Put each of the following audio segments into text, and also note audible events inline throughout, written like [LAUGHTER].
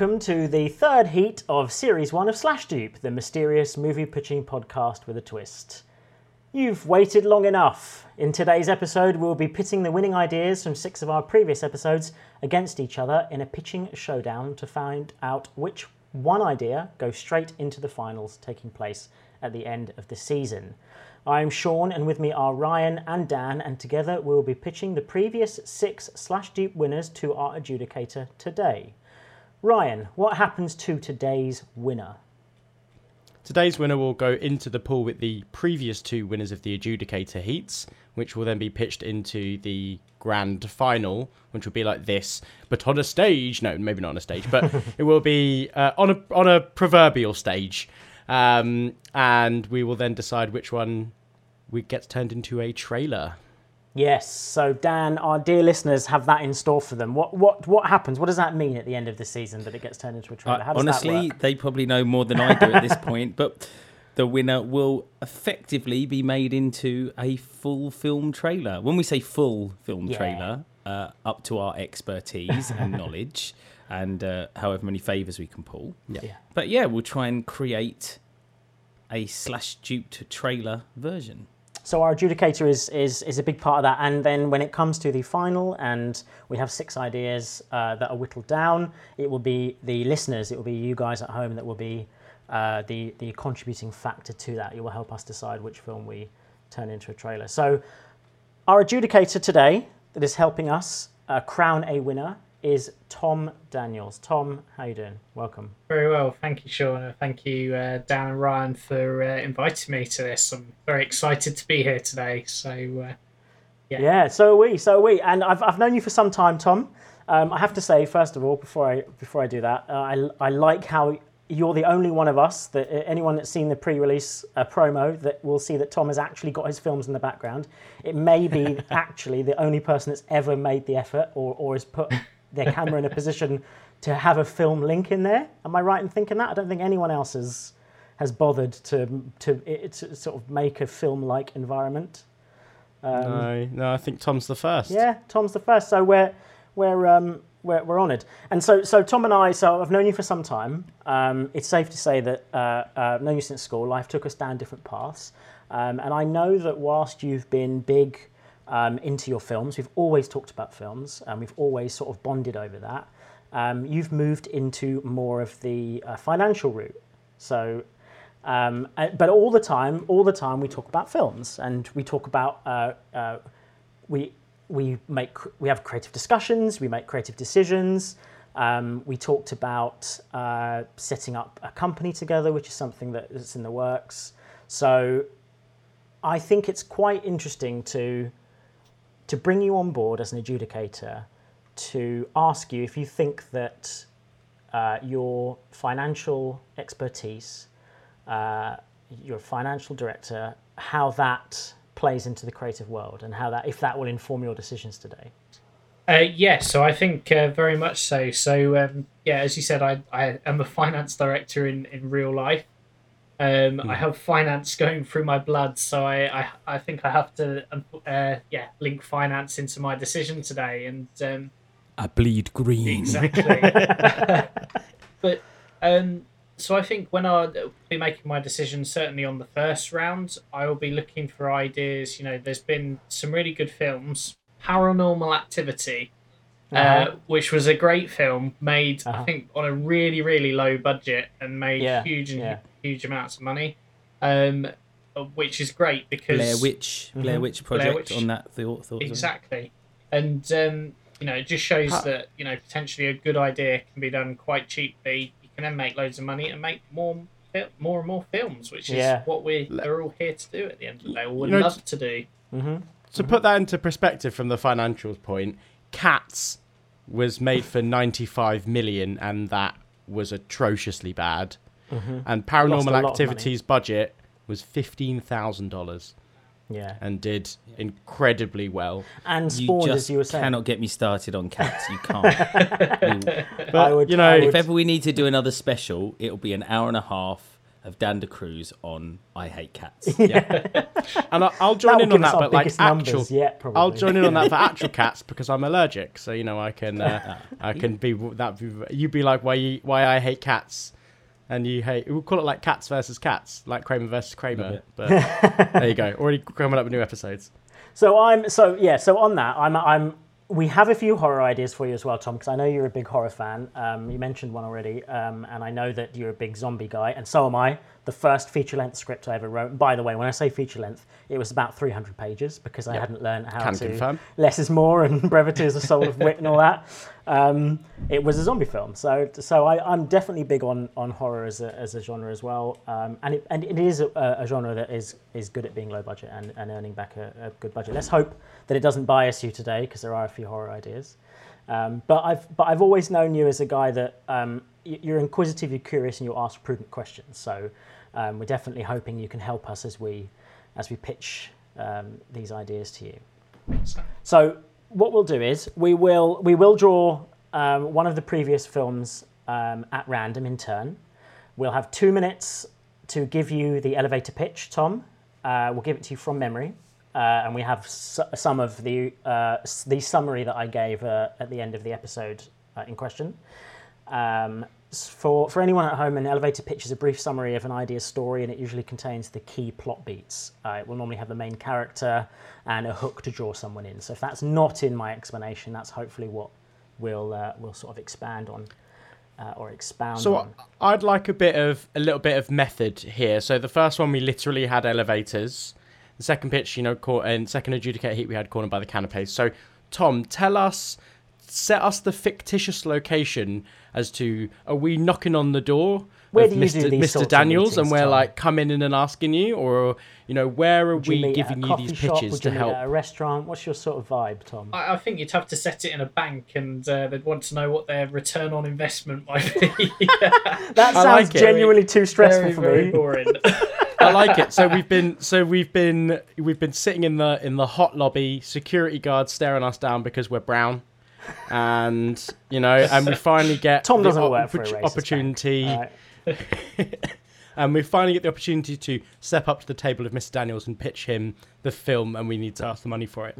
Welcome to the third heat of Series 1 of Slash Dupe, the mysterious movie pitching podcast with a twist. You've waited long enough. In today's episode, we'll be pitting the winning ideas from six of our previous episodes against each other in a pitching showdown to find out which one idea goes straight into the finals taking place at the end of the season. I'm Sean, and with me are Ryan and Dan, and together we'll be pitching the previous six Slash Dupe winners to our adjudicator today. Ryan, what happens to today's winner? Today's winner will go into the pool with the previous two winners of the adjudicator heats, which will then be pitched into the grand final, which will be like this, but on a stage. No, maybe not on a stage, but [LAUGHS] it will be uh, on a on a proverbial stage, um, and we will then decide which one we gets turned into a trailer. Yes. So Dan, our dear listeners have that in store for them. What what what happens? What does that mean at the end of the season that it gets turned into a trailer? That Honestly, they probably know more than I do at this point, but the winner will effectively be made into a full film trailer. When we say full film Yeah. trailer, uh, up to our expertise and [LAUGHS] knowledge, and uh, however many favors we can pull. Yeah. But yeah, we'll try and create a slash duped trailer version. So our adjudicator is, is is a big part of that, and then when it comes to the final, and we have six ideas uh, that are whittled down, it will be the listeners, it will be you guys at home that will be uh, the the contributing factor to that. You will help us decide which film we turn into a trailer. So our adjudicator today that is helping us uh, crown a winner is Tom Daniels. Tom, how you doing? Welcome. Very well, thank you, Sean. Thank you, uh, Dan and Ryan, for uh, inviting me to this. I'm very excited to be here today. So, uh, Yeah. Yeah, so are we, so are we. And I've, I've known you for some time, Tom. Um, I have to say, first of all, before I before I do that, uh, I, I like how you're the only one of us that uh, anyone that's seen the pre-release uh, promo that will see that Tom has actually got his films in the background. It may be [LAUGHS] actually the only person that's ever made the effort or, or has put their camera in a position to have a film link in there. Am I right in thinking that? I don't think anyone else has has bothered to to, it, to sort of make a film-like environment. no, no, I think Tom's the first. Yeah, Tom's the first. So we're we're um, we're, we're honoured. And so so Tom and I. So I've known you for some time. Um, it's safe to say that uh, uh, I've known you since school. Life took us down different paths. Um, and I know that whilst you've been big um, into your films, we've always talked about films, and we've always sort of bonded over that. Um, you've moved into more of the uh, financial route. So um, uh, but all the time, all the time, we talk about films, and we talk about uh, uh, we we make we have creative discussions, we make creative decisions. Um, we talked about uh, setting up a company together, which is something that is in the works. So I think it's quite interesting to to bring you on board as an adjudicator to ask you if you think that uh, your financial expertise uh, your financial director, how that plays into the creative world and how that, if that will inform your decisions today. uh, yeah, so I think uh, very much so. So, um, yeah, as you said, I, I am a [LAUGHS] finance director in, in real life. Um, I have finance [LAUGHS] going through my blood, so I, I, I think I have to uh, yeah link finance into my decision today. And um, I bleed green. Exactly. [LAUGHS] [LAUGHS] but um, so I think when I'll be making my decision, certainly on the first round, I will be looking for ideas. You know, there's been some really good films. Paranormal Activity, uh Uh-huh. which was a great film, made Uh-huh. I think on a really really low budget and made Yeah, huge and yeah. Huge amounts of money. Um, which is great because Blair Witch, Blair Mhm. Witch Blair project Witch. on that thought. thought Exactly. And um, you know, it just shows Ha- that, you know, potentially a good idea can be done quite cheaply. You can then make loads of money and make more more and more films, which is Yeah. what we are all here to do at the end of the day, or would You know, love to do. To put that into perspective from the financials point, Cats was made for 95 million and that was atrociously bad. And Lost a lot Paranormal of Activity's budget was $15,000 Yeah. and did incredibly well. And You just as you were saying. cannot get me started on cats. You can't. You- [LAUGHS] But, I would- you know, I would- if ever we need to do another special, it'll be an hour and a half of Dan DeCruz on I Hate Cats. [LAUGHS] Yeah. [LAUGHS] and I, I'll join in on that, but like biggest actual. numbers yet, probably. I'll join in on that for actual cats because I'm allergic. So you know I can uh, I can be that. You'd be like why you, why I hate cats, and you hate. We'll call it like cats versus cats, like Kramer versus Kramer. But there you go. [LAUGHS] Already coming up with new episodes. So I'm so yeah. So on that, I'm I'm. We have a few horror ideas for you as well, Tom, because I know you're a big horror fan. Um, you mentioned one already, um, and I know that you're a big zombie guy, and so am I. The first feature-length script I ever wrote. By the way, when I say feature-length, it was about 300 pages because I Yep. hadn't learned how Can to confirm. less is more and [LAUGHS] brevity is the soul of wit and all that. Um, it was a zombie film, so so I, I'm definitely big on, on horror as a, as a genre as well, um, and it, and it is a, a genre that is is good at being low budget and, and earning back a, a good budget. Let's hope that it doesn't bias you today because there are a few horror ideas. Um, but I've but I've always known you as a guy that um, you're inquisitive, you're curious, and you'll ask prudent questions. So um, we're definitely hoping you can help us as we as we pitch um, these ideas to you. So what we'll do is we will we will draw um, one of the previous films um, at random in turn. We'll have two minutes to give you the elevator pitch, Tom. Uh, we'll give it to you from memory, uh, and we have s- some of the uh, the summary that I gave uh, at the end of the episode uh, in question. Um, for, for anyone at home, an elevator pitch is a brief summary of an idea's story, and it usually contains the key plot beats. Uh, it will normally have the main character and a hook to draw someone in. So if that's not in my explanation, that's hopefully what we'll uh, we'll sort of expand on uh, or expound So on. I'd like a bit of a little bit of method here. So the first one we literally had elevators. The second pitch, you know, cor- and second adjudicate heat we had cornered by the canapes. So Tom, tell us, set us the fictitious location as to are we knocking on the door Where of do you Mr. do these Mr. sorts of Daniels and we're Tom? like coming in and asking you, or you know, where are we meet at a giving you these shop? pitches Would to help? A restaurant. What's your sort of vibe, Tom? I, I think you'd have to set it in a bank, and uh, they'd want to know what their return on investment might be. [LAUGHS] [LAUGHS] That sounds like genuinely too stressful very, for very me. boring. [LAUGHS] I like it. So we've been so we've been we've been sitting in the in the hot lobby, security guards staring us down because we're brown. And you know, and we finally get [LAUGHS] Tom doesn't op- work for a opportunity right. [LAUGHS] and we finally get the opportunity to step up to the table of Mr. Daniels and pitch him the film and we need to ask the money for it.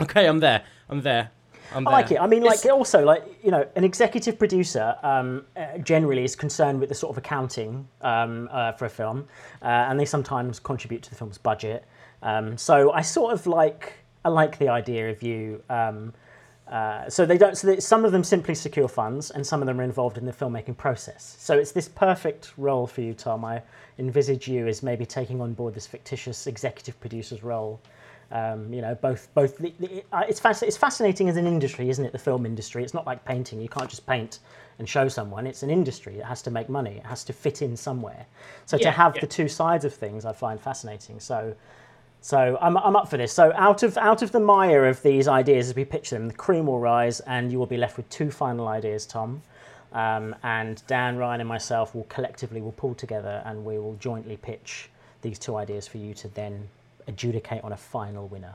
Okay, I'm there. I'm there. I'm Mm-hmm. I like it. I mean, like also, like you know, an executive producer um, uh, generally is concerned with the sort of accounting um, uh, for a film, uh, and they sometimes contribute to the film's budget. Um, so I sort of like I like the idea of you. Uh, so they don't. So some of them simply secure funds, and some of them are involved in the filmmaking process. So it's this perfect role for you, Tom. I envisage you as maybe taking on board this fictitious executive producer's role. Um, you know, both both. The, the, uh, it's fasc- it's fascinating as an industry, isn't it? The film industry. It's not like painting. You can't just paint and show someone. It's an industry. It has to make money. It has to fit in somewhere. So to have yeah. the two sides of things, I find fascinating. So. So I'm, I'm up for this. So out of out of the mire of these ideas as we pitch them, the cream will rise, and you will be left with two final ideas, Tom. Um, and Dan, Ryan, and myself will collectively will pull together, and we will jointly pitch these two ideas for you to then adjudicate on a final winner.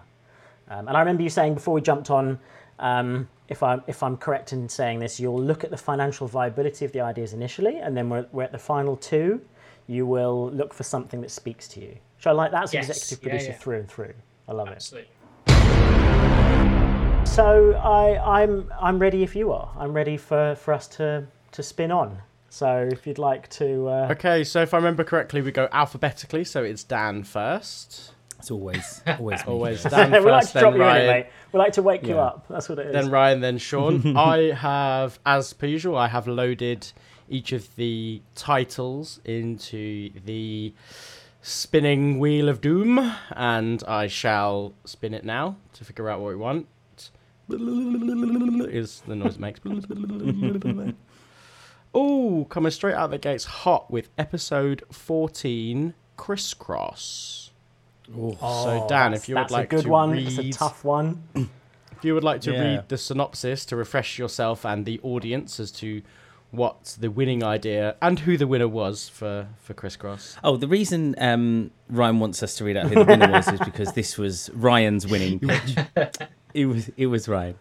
Um, and I remember you saying before we jumped on, um, if I'm if I'm correct in saying this, you'll look at the financial viability of the ideas initially, and then we're, we're at the final two. You will look for something that speaks to you. Shall I like that as Yes, executive producer yeah. through and through? I love it. So I, I'm I'm ready if you are. I'm ready for, for us to, to spin on. So if you'd like to, uh, Okay, so if I remember correctly, we go alphabetically. So it's Dan first. It's always [LAUGHS] always. Always [LAUGHS] Dan we like first, to drop then you in, Ryan, it, mate. We like to wake you up. That's what it is. then Ryan, then Sean. [LAUGHS] I have, as per usual, I have loaded each of the titles into the spinning wheel of doom, and I shall spin it now to figure out what we want. Is the noise it makes. oh, coming straight out the gates hot with episode 14 Crisscross. Oh, so, Dan, if you would that's like a good to one. It's a tough one. [COUGHS] If you would like to Yeah. read the synopsis to refresh yourself and the audience as to what the winning idea and who the winner was for for crisscross. Oh, the reason um, Ryan wants us to read out who the winner was is [LAUGHS] because this was Ryan's winning pitch. [LAUGHS] it was it was Ryan.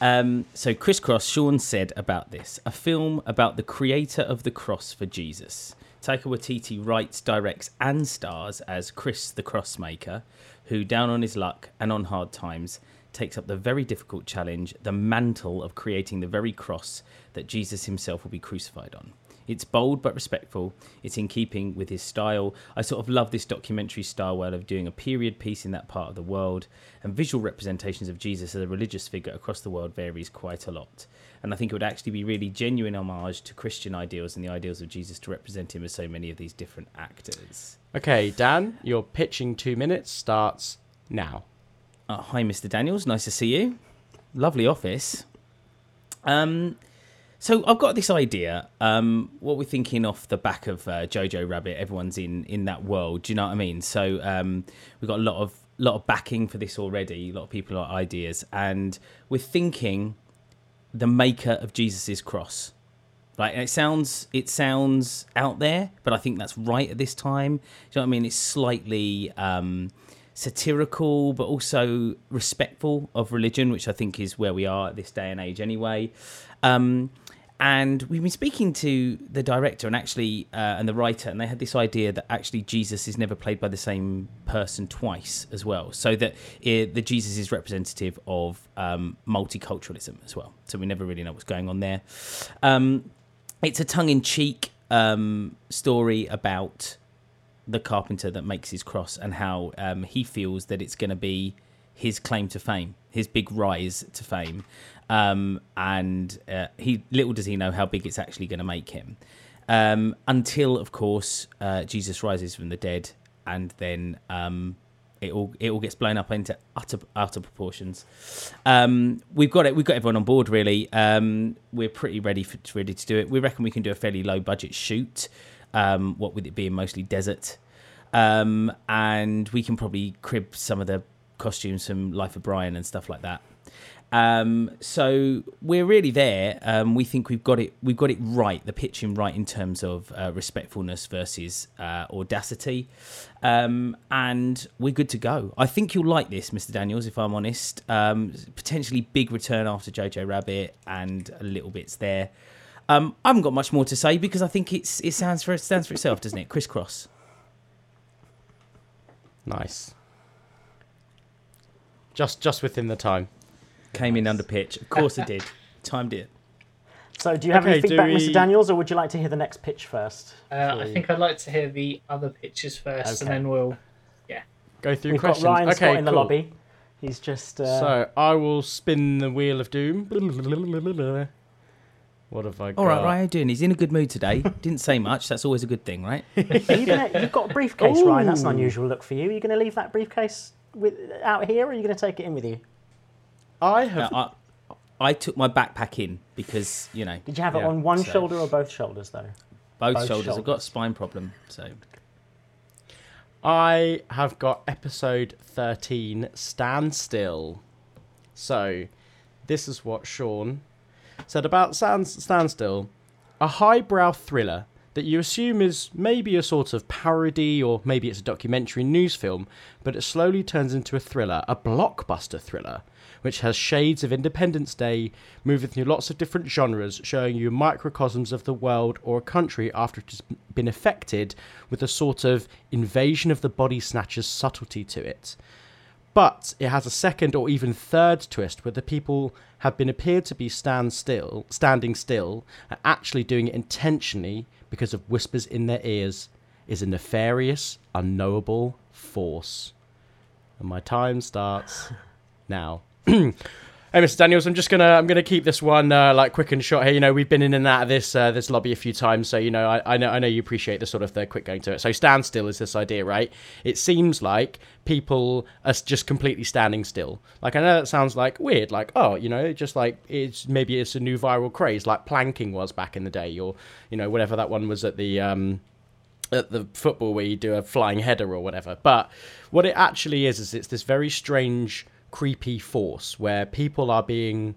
Um, so crisscross, Sean said about this: a film about the creator of the cross for Jesus, Taika Waititi writes, directs, and stars as Chris the Crossmaker, who, down on his luck and on hard times, takes up the very difficult challenge, the mantle of creating the very cross that Jesus himself will be crucified on. It's bold but respectful. It's in keeping with his style. I sort of love this documentary style way of doing a period piece in that part of the world, and visual representations of Jesus as a religious figure across the world varies quite a lot. And I think it would actually be really genuine homage to Christian ideals and the ideals of Jesus to represent him as so many of these different actors. Okay, Dan, your pitching two minutes starts now. Uh, hi, Mr. Daniels. Nice to see you. Lovely office. Um, so I've got this idea. Um, what we're thinking off the back of uh, Jojo Rabbit. Everyone's in in that world. Do you know what I mean? So um, we've got a lot of lot of backing for this already. A lot of people got ideas, and we're thinking the maker of Jesus's cross. Right, it sounds it sounds out there, but I think that's right at this time. Do you know what I mean? It's slightly um, satirical, but also respectful of religion, which I think is where we are at this day and age, anyway. Um, and we've been speaking to the director and actually uh, and the writer and they had this idea that actually jesus is never played by the same person twice as well. So that it, the jesus is representative of um, multiculturalism as well. So we never really know what's going on there. Um, it's a tongue-in-cheek um, story about the carpenter that makes his cross and how um, he feels that it's going to be his claim to fame his big rise to fame um, and uh, he little does he know how big it's actually going to make him. Um, until, of course, uh, Jesus rises from the dead, and then um, it all it all gets blown up into utter utter proportions. Um, we've got it. We've got everyone on board. Really, um, we're pretty ready for ready to do it. We reckon we can do a fairly low budget shoot. Um, what with it being mostly desert, um, and we can probably crib some of the costumes from Life of Brian and stuff like that. Um, so we're really there. Um, we think we've got it. We've got it right. The pitching right in terms of uh, respectfulness versus uh, audacity, um, and we're good to go. I think you'll like this, Mr. Daniels. If I'm honest, um, potentially big return after Jojo Rabbit and a little bits there. Um, I haven't got much more to say because I think it's it sounds for it stands for itself, doesn't it? Crisscross. Nice. Just just within the time. Came in under pitch. Of course it did. [LAUGHS] Timed it. So, do you have Okay, any feedback, we- Mr. Daniels, or would you like to hear the next pitch first? Uh, I think I'd like to hear the other pitches first, and then we'll. yeah, Go through We've questions. got Ryan okay, Scott in the cool. lobby. He's just. Uh, So I will spin the wheel of doom. What have I got? All right, Ryan, how you doing? He's in a good mood today. [LAUGHS] Didn't say much. That's always a good thing, right? [LAUGHS] You gonna, you've got a briefcase, Ryan. That's an unusual look for you. Are you going to leave that briefcase with, out here, or are you going to take it in with you? I Uh, have. I, I took my backpack in because you know Did you have it on one so- shoulder or both shoulders, though? both, both shoulders. I've got a spine problem, so I have got episode 13 Standstill. So, this is what Sean said about Stand- Standstill a highbrow thriller that you assume is maybe a sort of parody or maybe it's a documentary news film, but it slowly turns into a thriller, a blockbuster thriller, which has shades of Independence Day, moving through lots of different genres, showing you microcosms of the world or a country after it has been affected with a sort of invasion of the body snatchers subtlety to it. But it has a second or even third twist where the people have been appeared to be stand still, standing still, are actually doing it intentionally because of whispers in their ears is a nefarious, unknowable force. And my time starts [LAUGHS] now. [CLEARS THROAT] Hey, Mr. Daniels, I'm just gonna I'm gonna keep this one uh, like quick and short here. You know, we've been in and out of this uh, this lobby a few times, so you know I, I know I know you appreciate the sort of the quick going to it. So standstill is this idea, right? It seems like people are just completely standing still. Like I know that sounds like weird, like oh, you know, just like it's maybe it's a new viral craze, like planking was back in the day, or you know whatever that one was at the um, at the football where you do a flying header or whatever. But what it actually is is it's this very strange, creepy force where people are being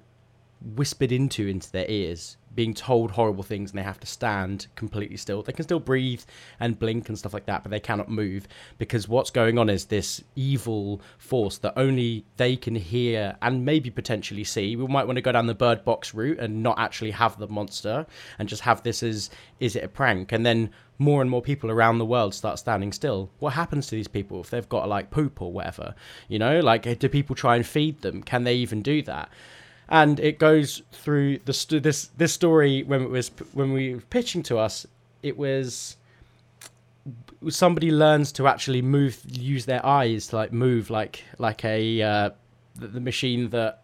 whispered into into their ears, being told horrible things, and they have to stand completely still. They can still breathe and blink and stuff like that, but they cannot move because what's going on is this evil force that only they can hear and maybe potentially see. We might want to go down the bird box route and not actually have the monster and just have this as is it a prank? And then more and more people around the world start standing still. What happens to these people if they've got like poop or whatever? You know, like do people try and feed them? Can they even do that? and it goes through the st- this this story when it was when we were pitching to us it was somebody learns to actually move use their eyes to like move like like a uh, the machine that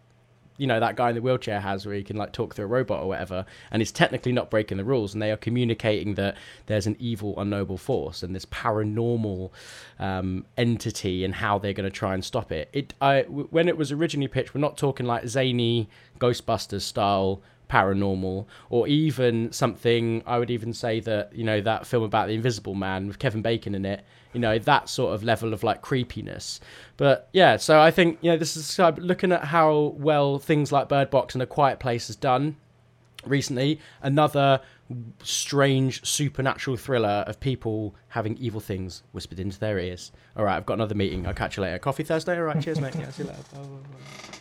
you know that guy in the wheelchair has where he can like talk through a robot or whatever and he's technically not breaking the rules and they are communicating that there's an evil unknowable force and this paranormal um, entity and how they're going to try and stop it. It I when it was originally pitched we're not talking like zany ghostbusters style paranormal or even something i would even say that you know that film about the invisible man with kevin bacon in it you know that sort of level of like creepiness. But yeah so i think you know this is looking at how well things like bird box and a quiet place has done recently. Another strange supernatural thriller of people having evil things whispered into their ears. All right i've got another meeting. I'll catch you later. Coffee thursday? All right cheers mate. [LAUGHS] Yeah see you later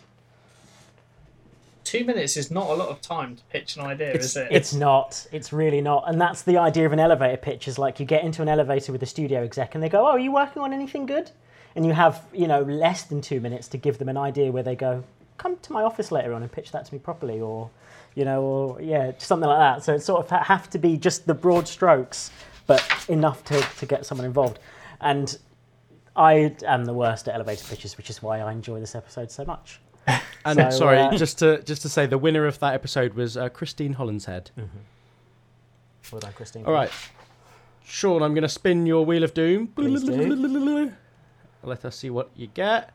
two minutes is not a lot of time to pitch an idea, it's, is it? It's not. It's really not. And that's the idea of an elevator pitch is like you get into an elevator with a studio exec and they go, Oh, are you working on anything good? And you have, you know, less than two minutes to give them an idea where they go, Come to my office later on and pitch that to me properly or you know, or yeah, something like that. So it sort of have to be just the broad strokes, but enough to, to get someone involved. And I am the worst at elevator pitches, which is why I enjoy this episode so much. [LAUGHS] And So, sorry, uh, just to just to say, the winner of that episode was uh, Christine Hollinshead. Well done, Christine. All right, Sean, I'm going to spin your wheel of doom. Do. Let us see what you get.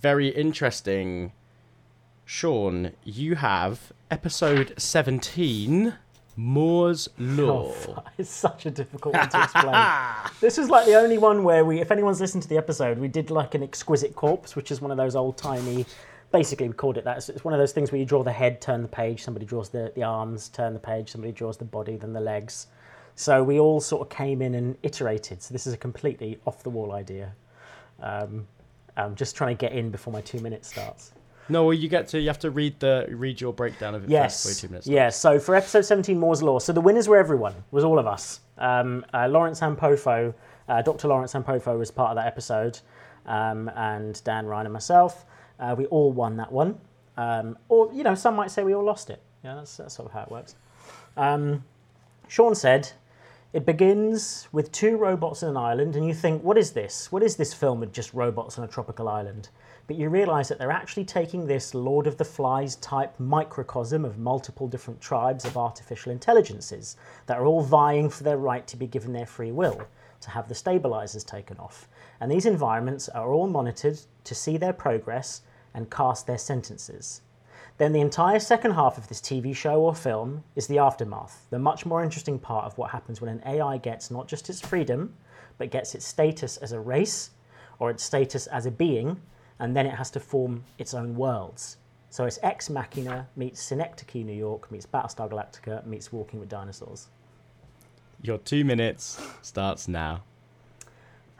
Very interesting. Sean, you have episode 17, Moore's Law. Oh, [LAUGHS] it's such a difficult one to [LAUGHS] explain. this is like the only one where we, if anyone's listened to the episode, we did like an exquisite corpse, which is one of those old timey. Basically, we called it that. It's- It's one of those things where you draw the head, turn the page. Somebody draws the, the arms, turn the page. Somebody draws the body, then the legs. So we all sort of came in and iterated. So this is a completely off the wall idea. Um, I'm just trying to get in before my two minutes starts. No, well, you get to you have to read the read your breakdown of it Yes. first. Two minutes. Yeah. So for episode 17, Moore's Law. So the winners were everyone. Was all of us. Um, uh, Lawrence Ampofo, uh, Dr. Lawrence Ampofo was part of that episode, um, and Dan Ryan and myself. Uh, we all won that one. Um, or you know, some might say we all lost it. Yeah, that's, that's sort of how it works. Um, Sean said. It begins with two robots in an island, and you think, what is this? What is this film with just robots on a tropical island? But you realise that they're actually taking this Lord of the Flies type microcosm of multiple different tribes of artificial intelligences that are all vying for their right to be given their free will, to have the stabilizers taken off. And these environments are all monitored to see their progress and cast their sentences. Then the entire second half of this TV show or film is the aftermath, the much more interesting part of what happens when an AI gets not just its freedom, but gets its status as a race or its status as a being, and then it has to form its own worlds. So it's Ex Machina meets Synecdoche, New York, meets Battlestar Galactica, meets Walking with Dinosaurs. Your two minutes starts now.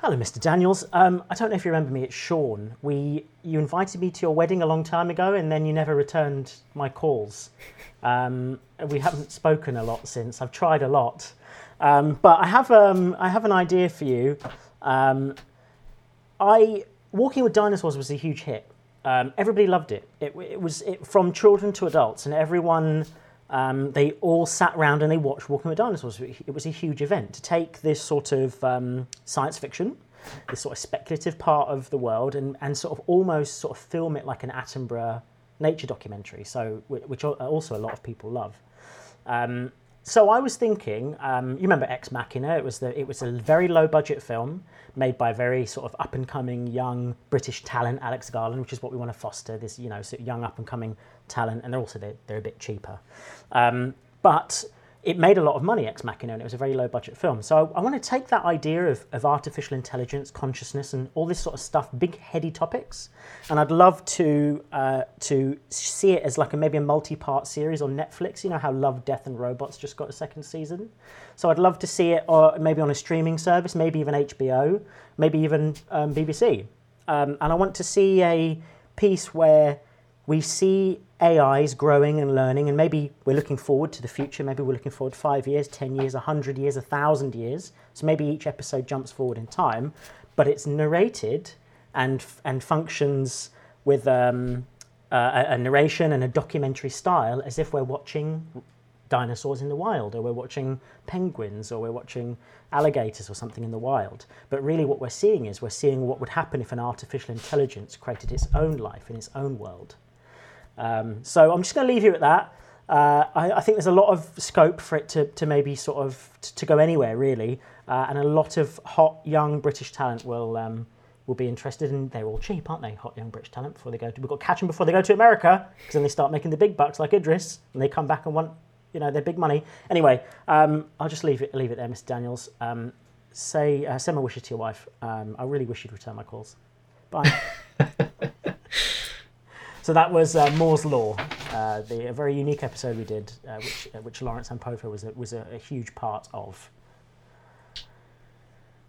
Hello, Mr. Daniels. Um, I don't know if you remember me. It's Sean. We you invited me to your wedding a long time ago, and then you never returned my calls. Um, we haven't spoken a lot since. I've tried a lot, um, but I have um, I have an idea for you. Um, I Walking with Dinosaurs was a huge hit. Um, everybody loved it. It, it was it, from children to adults, and everyone um, they all sat around and they watched Walking with Dinosaurs. It was a huge event to take this sort of um, science fiction, this sort of speculative part of the world, and, and sort of almost sort of film it like an Attenborough nature documentary. So which also a lot of people love. Um, so I was thinking, um, you remember Ex Machina? It was the it was a very low budget film made by very sort of up and coming young British talent, Alex Garland, which is what we want to foster. This you know sort of young up and coming talent, and they're also they're, they're a bit cheaper. Um, but it made a lot of money, Ex Machina, and it was a very low budget film. So I, I want to take that idea of, of artificial intelligence, consciousness, and all this sort of stuff, big heady topics, and I'd love to uh, to see it as like a maybe a multi-part series on Netflix. You know how Love, Death, and Robots just got a second season. So I'd love to see it, or maybe on a streaming service, maybe even HBO, maybe even um, BBC. Um, and I want to see a piece where we see AIs growing and learning, and maybe we're looking forward to the future. Maybe we're looking forward five years, 10 years, 100 years, 1,000 years. So maybe each episode jumps forward in time, but it's narrated and, and functions with um, a, a narration and a documentary style as if we're watching dinosaurs in the wild, or we're watching penguins, or we're watching alligators or something in the wild. But really, what we're seeing is we're seeing what would happen if an artificial intelligence created its own life in its own world. Um, so I'm just going to leave you at that. Uh, I, I, think there's a lot of scope for it to, to maybe sort of t- to go anywhere really, uh, and a lot of hot young British talent will um, will be interested, and they're all cheap, aren't they? Hot young British talent before they go to we've got to catch them before they go to America, because then they start making the big bucks like Idris, and they come back and want you know their big money. Anyway, um, I'll just leave it leave it there, Mr. Daniels. Um, say uh, send my wishes to your wife. Um, I really wish you'd return my calls. Bye. [LAUGHS] So that was uh, Moore's Law, uh, the, a very unique episode we did, uh, which, uh, which Lawrence Ampofo was, a, was a, a, huge part of.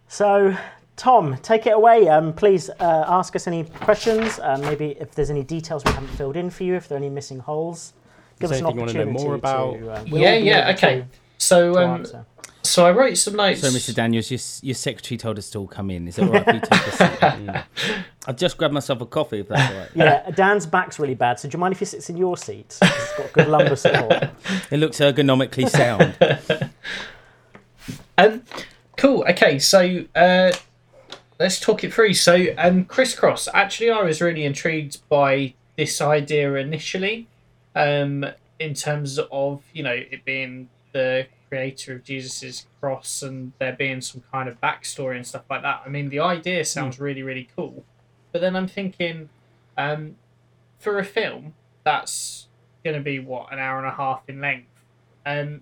So, Tom, take it away. Um, please uh, ask us any questions. Uh, maybe if there's any details we haven't filled in for you, if there are any missing holes, give us an opportunity. more about? To, we'll yeah, yeah, okay. To, so, um, so I wrote some notes. So, Mr. Daniels, your, your secretary told us to all come in. Is that all right if you take a [LAUGHS] seat? I've just grabbed myself a coffee, if that's all right. Yeah, Dan's back's really bad, so do you mind if he sits in your seat? It's got good lumbar support. [LAUGHS] It looks ergonomically sound. [LAUGHS] um, cool. Okay, so uh, let's talk it through. So, um, crisscross. Actually, I was really intrigued by this idea initially, um, in terms of you know it being the creator of Jesus's cross and there being some kind of backstory and stuff like that. I mean, the idea sounds mm. really, really cool. But then I'm thinking, um, for a film that's going to be what an hour and a half in length, um,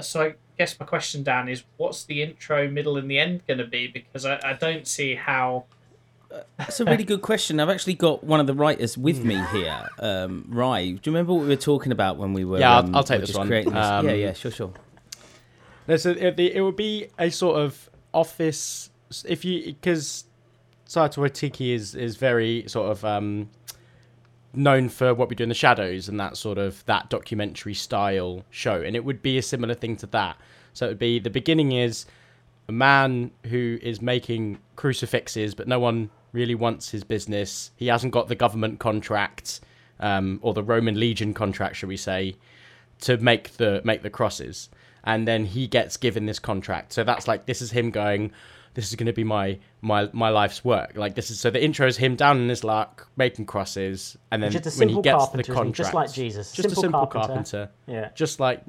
so I guess my question, Dan, is what's the intro, middle, and the end going to be? Because I, I don't see how that's a really good question. I've actually got one of the writers with me here, um, Rye. Do you remember what we were talking about when we were? Yeah, um, I'll, I'll take this one. This? Um, yeah, yeah, sure, sure. There's a, it, it would be a sort of office if you because Taika Waititi is is very sort of um, known for what we do in the shadows and that sort of that documentary style show, and it would be a similar thing to that. So it would be the beginning is a man who is making crucifixes, but no one really wants his business. He hasn't got the government contract um, or the Roman legion contract, should we say, to make the make the crosses. And then he gets given this contract. So that's like this is him going, this is going to be my my my life's work. Like this is so the intro is him down in his luck making crosses, and then when he gets the contract, just like Jesus, just simple a simple carpenter. carpenter. Yeah, just like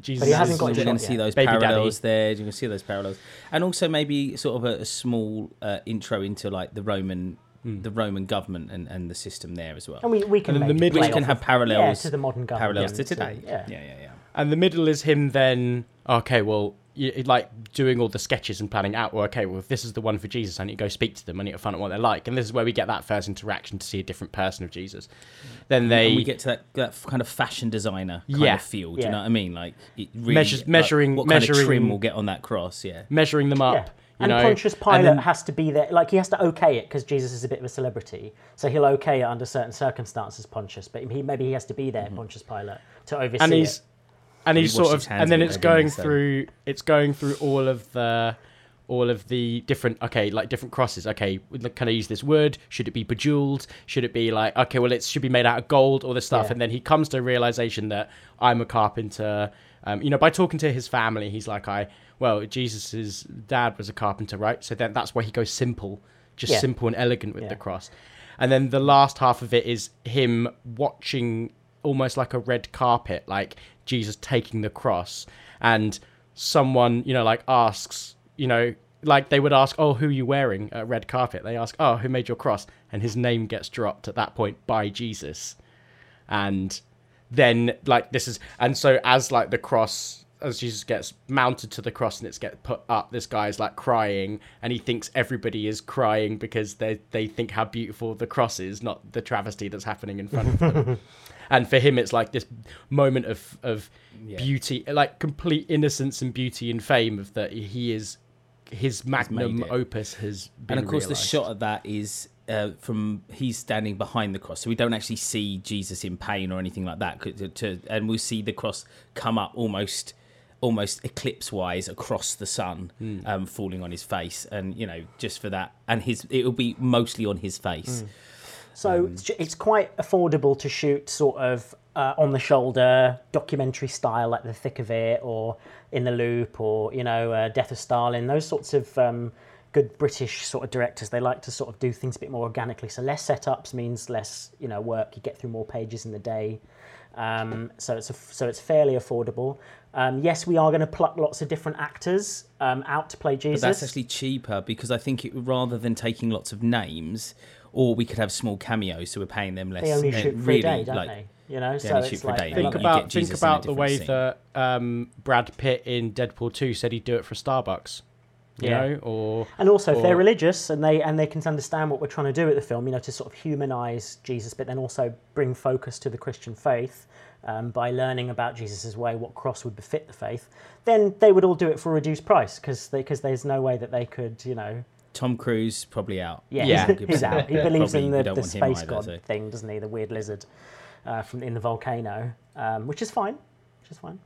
Jesus. But he hasn't got You're going to see those Baby parallels daddy. there. You're going to see those parallels, and also maybe sort of a, a small uh, intro into like the Roman. Hmm. The Roman government and, and the system there as well, and we, we can And the make middle- which can have parallels yeah, to the modern government, parallels to so, today. yeah. yeah, yeah, yeah. And the middle is him then. Okay, well, you, like doing all the sketches and planning out. Well, okay, well, if this is the one for Jesus, I need to go speak to them. I need to find out what they're like, and this is where we get that first interaction to see a different person of Jesus. Then they and we get to that, that kind of fashion designer kind Yeah. of feel. Do Yeah. you know what I mean? Like it really, Measures- like, measuring- what kind of measuring- trim will get on that cross. Yeah, measuring them up. Yeah. You and know, Pontius and Pilate then- has to be there. Like he has to okay it because Jesus is a bit of a celebrity, so he'll okay it under certain circumstances. Pontius, but he maybe he has to be there, Pontius Pilate, to oversee Mm-hmm. and he's it. And He he's washed sort of and then of it's it, going so- through it's going through all of the all of the different okay like different crosses. Okay can i use this wood? Should it be bejeweled? Should it be like okay well it should be made out of gold all this stuff. Yeah. and then he comes to a realization that i'm a carpenter. Um, you know by talking to his family he's like i well jesus's dad was a carpenter right? So then that's why he goes simple just Yeah. simple and elegant with Yeah. the cross. And then the last half of it is him watching almost like a red carpet, like Jesus taking the cross, and someone, you know, like asks, you know, like they would ask, "Oh, who are you wearing at red carpet?" They ask, "Oh, who made your cross?" And his name gets dropped at that point by Jesus, and then like this is and so as like the cross as Jesus gets mounted to the cross and it's get put up, this guy's like crying, and he thinks everybody is crying because they they think how beautiful the cross is, not the travesty that's happening in front of them. [LAUGHS] and for him, it's like this moment of of Yeah. beauty, like complete innocence and beauty and fame of that he is his magnum opus has been and of course, realised. the shot of that is uh, from he's standing behind the cross, so we don't actually see Jesus in pain or anything like that. To, to, and we see the cross come up almost, almost eclipse wise across the sun, Hmm. um, falling on his face, and you know, just for that, and his it will be mostly on his face. So it's it's quite affordable to shoot sort of uh, on the shoulder documentary style, like The Thick of It or In the Loop or you know uh, Death of Stalin. Those sorts of um, good British sort of directors. They like to sort of do things a bit more organically. So less setups means less you know work. You get through more pages in the day. Um, so it's a, so it's fairly affordable. Um, yes, we are going to pluck lots of different actors um, out to play Jesus. But that's actually cheaper because I think it, rather than taking lots of names, or we could have small cameos, so we're paying them less. they only shoot for really, a day, don't like, they? You know, they so only shoot it's for a like day. think You about think about the way different that um, Brad Pitt in Deadpool 2 said he'd do it for Starbucks. You Yeah. know, or And also, if they're religious and they and they can understand what we're trying to do with the film, you know, to sort of humanize Jesus, but then also bring focus to the Christian faith um, by learning about Jesus' way, what cross would befit the faith, then they would all do it for a reduced price because because there's no way that they could, you know, Tom Cruise probably out. yeah, Yeah. he's, he's out. He believes in the, don't the want him space either, god so- thing, doesn't he? The weird lizard uh, from in the volcano, um, which is fine, which is fine.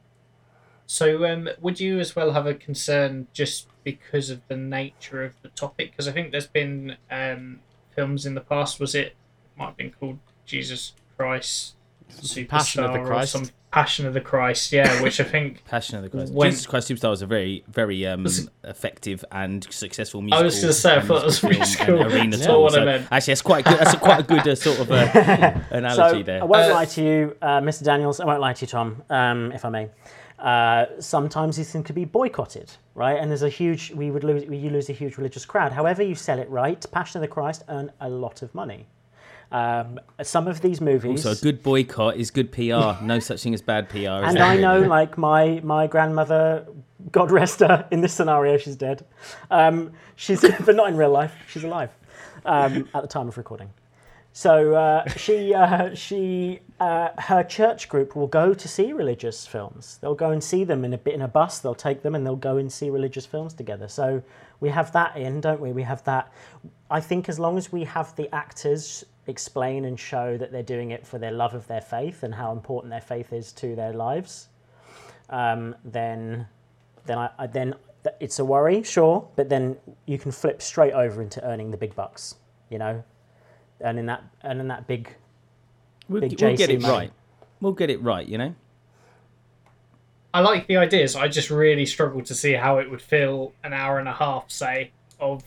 So, um, would you as well have a concern just because of the nature of the topic? Because I think there's been um, films in the past. Was it might have been called Jesus Christ Superstar Passion of the or Christ. Some Passion of the Christ? Yeah, which I think [LAUGHS] Passion of the Christ. When- Jesus Christ Superstar was a very, very um, Was- effective and successful musical. I was going to say I thought it was musical really cool. arena That's tour, not what I so meant. Actually, that's quite good. That's a, quite a good uh, sort of uh, [LAUGHS] analogy so there. I won't Uh, lie to you, uh, Mr. Daniels. I won't lie to you, Tom, um, if I may. Uh, sometimes these things could be boycotted, right? And there's a huge, we would lose, you lose a huge religious crowd. However, you sell it right, Passion of the Christ earn a lot of money. Um, some of these movies, So a good boycott is good PR. [LAUGHS] no such thing as bad PR. and I know, [LAUGHS] like my my grandmother, God rest her. In this scenario, she's dead. Um, she's, [LAUGHS] but not in real life. She's alive um, at the time of recording. So uh, she uh, she uh, her church group will go to see religious films. They'll go and see them in a bit in a bus. They'll take them and they'll go and see religious films together. So we have that in, don't we? We have that. I think as long as we have the actors explain and show that they're doing it for their love of their faith and how important their faith is to their lives, um, then then I, I then th- it's a worry, sure, but then you can flip straight over into earning the big bucks, you know, earning that earning that big. we'll, big we'll get it money. right. We'll get it right. You know. I like the ideas. I just really struggle to see how it would fill an hour and a half, say, of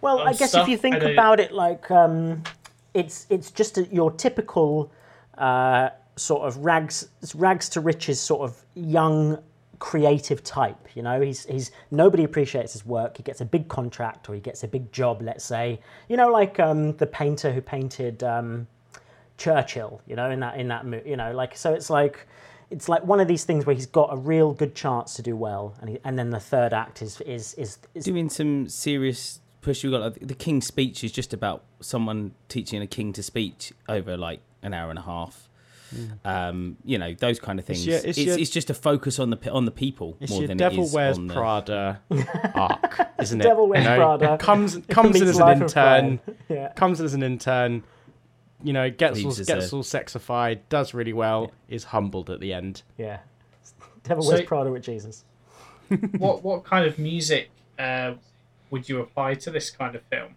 Well, I guess stuff. if you think about it, like um, it's it's just a, your typical uh, sort of rags rags to riches sort of young creative type. You know, he's he's nobody appreciates his work. He gets a big contract or he gets a big job. Let's say, you know, like um, the painter who painted um, Churchill. You know, in that in that you know, like so it's like. It's like one of these things where he's got a real good chance to do well, and, he, and then the third act is is is, is Doing some serious push. We got like, the King's Speech is just about someone teaching a king to speech over like an hour and a half. Um, you know those kind of things. your- It's, it's it's, just a focus on the on the people It's more your than Devil it is Wears on the, Prada [LAUGHS] arc, isn't it? Devil Wears You know, Prada comes comes in as an intern, Yeah. comes in as an intern. You know, gets all, gets a- all sexified, does really well, is humbled at the end. Yeah. Devil So- Wears Prada with Jesus. [LAUGHS] what what kind of music uh, would you apply to this kind of film?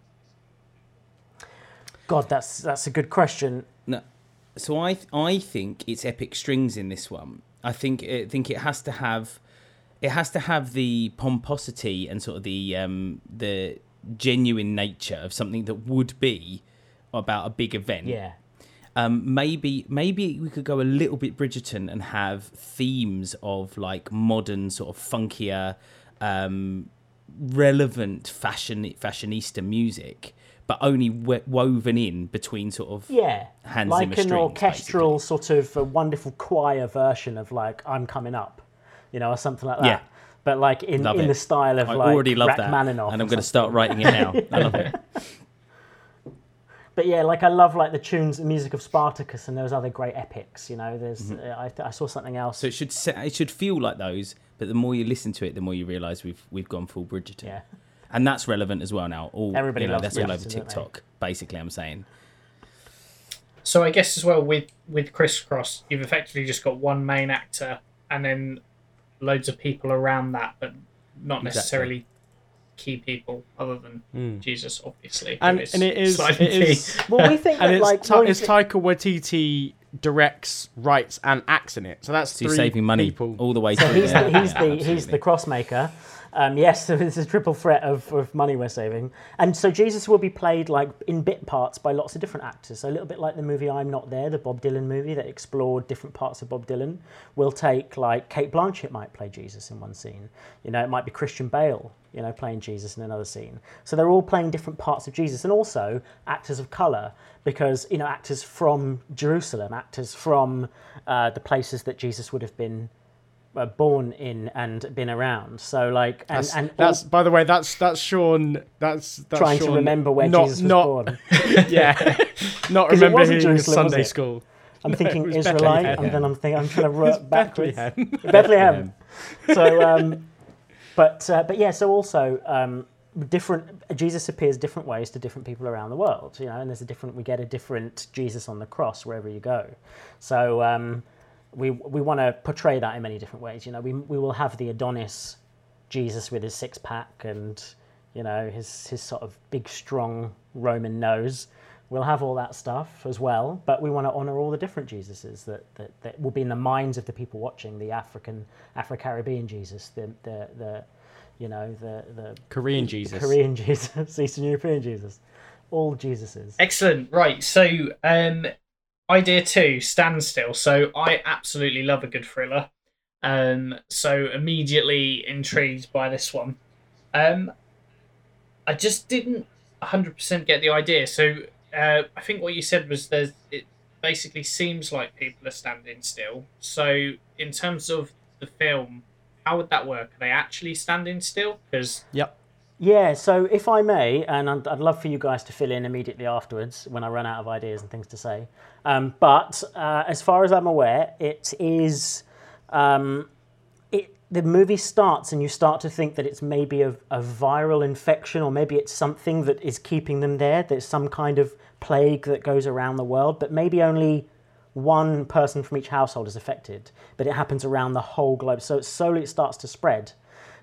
God, that's that's a good question. No, so I I think it's epic strings in this one. I think I think it has to have it has to have the pomposity and sort of the um the genuine nature of something that would be about a big event. Yeah. Um, maybe maybe we could go a little bit Bridgerton and have themes of like modern sort of funkier, um, relevant fashion fashionista music, but only w- woven in between sort of Yeah, Hans like an strings, orchestral sort of a wonderful choir version of like "I'm Coming Up," you know, or something like that. Yeah. But like in, Love in it. the style of I like already love that, Rachmaninoff and I'm going to start writing it now. I love it. [LAUGHS] But yeah, like I love like the tunes, the music of Spartacus and those other great epics. You know, there's Mm-hmm. uh, I, I saw something else. So it should se- it should feel like those, but the more you listen to it, the more you realise we've we've gone full Bridgerton. yeah, and that's relevant as well now. All Everybody you know, loves that's all over Bridgerton, don't they? TikTok. Basically, I'm saying. So I guess as well with with Crisscross, you've effectively just got one main actor and then loads of people around that, but not Exactly. Necessarily key people other than hmm. Jesus, obviously. who. And, and it is. It is [LAUGHS] well, we think and that it's, like Ta- it's is it- Taika Waititi directs, writes, and acts in it. So that's So three saving money people. all the way So through. he's there. the, he's Yeah, the he's the cross maker. Um, yes, [LAUGHS] so it's a triple threat of, of money we're saving, and so Jesus will be played like in bit parts by lots of different actors. So a little bit like the movie I'm Not There, the Bob Dylan movie that explored different parts of Bob Dylan. We'll take like Cate Blanchett might play Jesus in one scene. You know, it might be Christian Bale, you know, playing Jesus in another scene. So they're all playing different parts of Jesus, and also actors of color because you know actors from Jerusalem, actors from uh, the places that Jesus would have been born in and been around. So like, and, That's, and all by the way, that's that's Sean. That's, that's trying to remember where not, Jesus was not, born. [LAUGHS] Yeah, not [LAUGHS] 'Cause it remember wasn't remembering Jerusalem, Sunday school. I'm it thinking was Israelite, Bethlehem. and then I'm thinking I'm trying to work backwards. Bethlehem. Bethlehem. so, um, but uh, but yeah. So also. Um, different jesus appears different ways to different people around the world you know and there's a different we get a different jesus on the cross wherever you go so um, we we want to portray that in many different ways you know we, we will have the adonis jesus with his six pack and you know his his sort of big strong roman nose we'll have all that stuff as well but we want to honor all the different jesuses that, that that will be in the minds of the people watching the african afro-caribbean jesus the the, the you know the the Korean Jesus. korean [LAUGHS] jesus eastern european jesus all jesuses Excellent. Right. So, um, idea two, standstill. So, I absolutely love a good thriller. Um, so immediately intrigued by this one. Um, I just didn't 100% get the idea. So, uh, I think what you said was there's it basically seems like people are standing still. So, in terms of the film, how would that work? Are they actually standing still? Because Yep. Yeah, so if I may, and I'd, I'd love for you guys to fill in immediately afterwards when I run out of ideas and things to say. Um, but uh, as far as I'm aware, it is. Um, it, the movie starts and you start to think that it's maybe a, a viral infection or maybe it's something that is keeping them there. There's some kind of plague that goes around the world, but maybe only one person from each household is affected, but it happens around the whole globe. So slowly it starts to spread.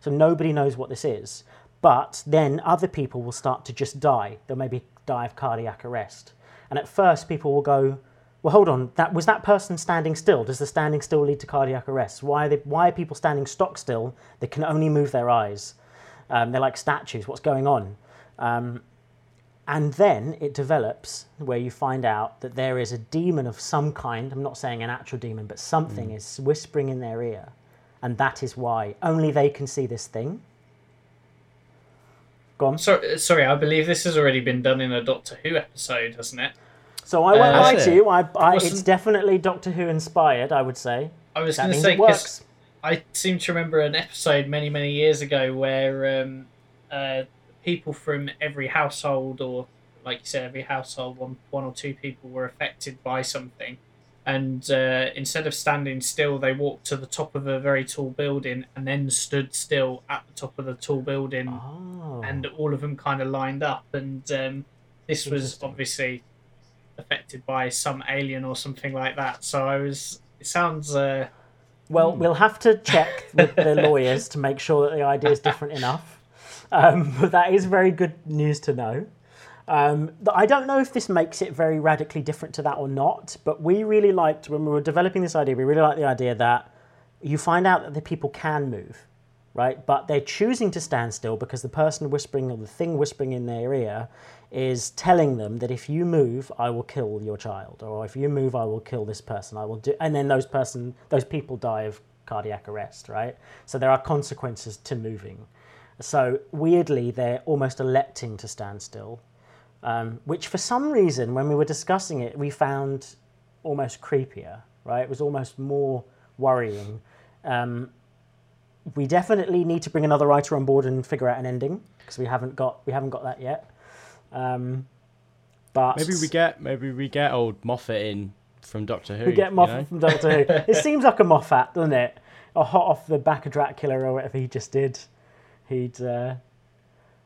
So nobody knows what this is. But then other people will start to just die. They'll maybe die of cardiac arrest. And at first, people will go, "Well, hold on. That was that person standing still. Does the standing still lead to cardiac arrest? Why are they, Why are people standing stock still? They can only move their eyes. Um, they're like statues. What's going on?" Um, and then it develops where you find out that there is a demon of some kind. I'm not saying an actual demon, but something is whispering in their ear. And that is why only they can see this thing. Go on. sorry, sorry, I believe this has already been done in a Doctor Who episode, hasn't it? So I won't Uh, lie to you. I, I, it's definitely Doctor Who inspired, I would say. I was going to say it 'cause works. I seem to remember an episode many, many years ago where um, uh, people from every household, or like you said, every household, one, one or two people were affected by something. And uh, instead of standing still, they walked to the top of a very tall building and then stood still at the top of the tall building. Oh. And all of them kind of lined up. And um, this was obviously affected by some alien or something like that. So I was. It sounds. Uh, Well, we'll have to check with the [LAUGHS] lawyers to make sure that the idea is different enough. Um, but that is very good news to know. Um, I don't know if this makes it very radically different to that or not, but we really liked, when we were developing this idea, we really liked the idea that you find out that the people can move, right? But they're choosing to stand still because the person whispering or the thing whispering in their ear is telling them that if you move, I will kill your child, or if you move, I will kill this person. I will do, and then those person, those people die of cardiac arrest, right? So there are consequences to moving. So weirdly, they're almost electing to stand still, um, which for some reason, when we were discussing it, we found almost creepier. Right, it was almost more worrying. Um, we definitely need to bring another writer on board and figure out an ending because we haven't got we haven't got that yet. Um, but Maybe we get maybe we get old Moffat in from Doctor Who. we get you Moffat know? from Doctor Who. [LAUGHS] It seems like a Moffat, doesn't it? A hot off the back of Dracula or whatever he just did. He'd uh,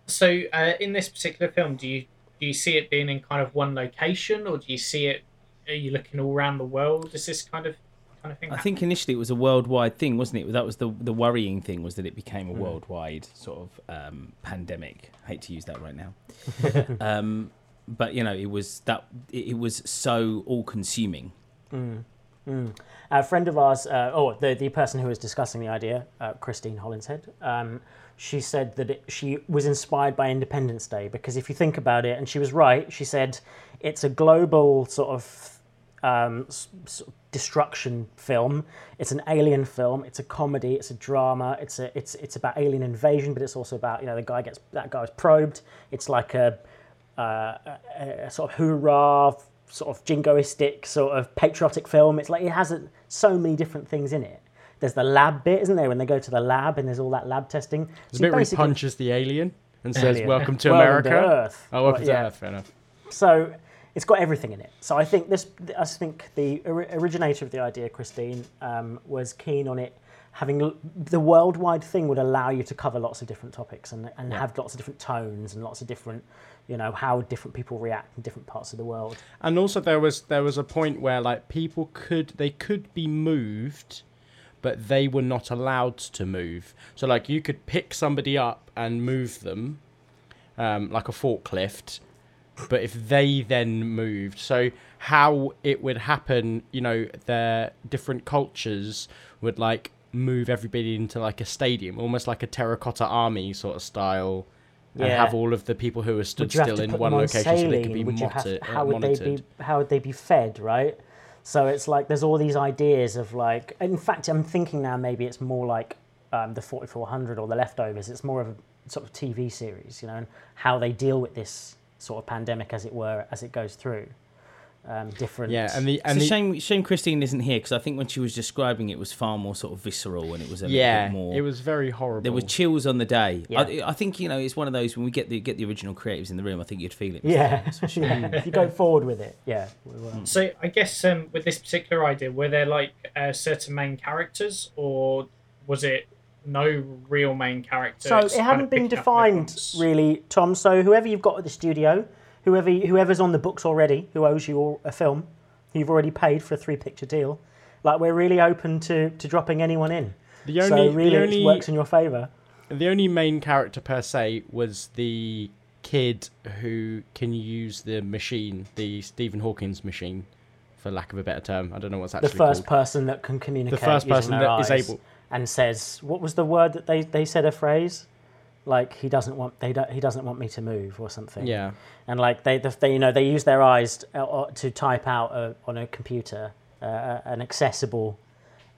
So, uh, in this particular film, do you do you see it being in kind of one location, or do you see it? Are you looking all around the world? Is this kind of kind of thing? I think initially it was a worldwide thing, wasn't it? That was the the worrying thing was that it became a worldwide sort of um, pandemic. hate to use that right now, [LAUGHS] um, but you know, it was that it, it was so all consuming. a friend of ours, uh, oh, the, the person who was discussing the idea, uh, Christine Hollinshead, um, she said that it, she was inspired by Independence Day because if you think about it, and she was right, she said it's a global sort of um, sort of destruction film. It's an alien film. It's a comedy. It's a drama. It's a it's it's about alien invasion, but it's also about you know the guy gets that guy's probed. It's like a, uh, a, a sort of hoorah, sort of jingoistic, sort of patriotic film. It's like it has a, so many different things in it. There's the lab bit, isn't there? When they go to the lab and there's all that lab testing. There's So a bit where he basically- punches the alien and says, Alien. "Welcome to [LAUGHS] Welcome America." to Earth. Oh, welcome Well, to yeah. Earth. Fair enough. So it's got everything in it. So I think this, I think the originator of the idea, Christine, um, was keen on it. Having the worldwide thing would allow you to cover lots of different topics and, and have lots of different tones and lots of different, you know, how different people react in different parts of the world. And also there was there was a point where like people could they could be moved, but they were not allowed to move. So like you could pick somebody up and move them, um, like a forklift, but if they then moved, so how it would happen, you know, their different cultures would like move everybody into like a stadium, almost like a terracotta army sort of style. And have all of the people who are stood Would you have still in one on location so they could be? Would have- uh, how would monitored. they be? How would they be fed? Right. So it's like there's all these ideas of like. In fact, I'm thinking now maybe it's more like um, the 4400 or the leftovers. It's more of a sort of TV series, you know, and how they deal with this sort of pandemic, as it were, as it goes through. Um, different. Yeah, and the It's and a the, shame, shame Christine isn't here because I think when she was describing it, it was far more sort of visceral and it was a yeah, little bit more. it was very horrible. There were chills on the day. Yeah. I, I think you know it's one of those when we get the get the original creatives in the room. I think you'd feel it. Yeah, [LAUGHS] yeah. [LAUGHS] if you go forward with it, yeah. we. So I guess um, with this particular idea, were there like uh, certain main characters, or was it no real main character? So It's it kind hadn't been defined really, Tom. So whoever you've got at the studio, whoever whoever's on the books already, who owes you a film, you've already paid for a three-picture deal. Like we're really open to, to dropping anyone in. the so only really, the it only works in your favour. the only main character per se was the kid who can use the machine, the Stephen Hawking's machine, for lack of a better term. I don't know what's actually The first called. person that can communicate. The first person that is able- and says, "What was the word that they, they said a phrase?" Like he doesn't want they don't, he doesn't want me to move or something. Yeah, and like they, they you know they use their eyes to, uh, to type out a, on a computer uh, an accessible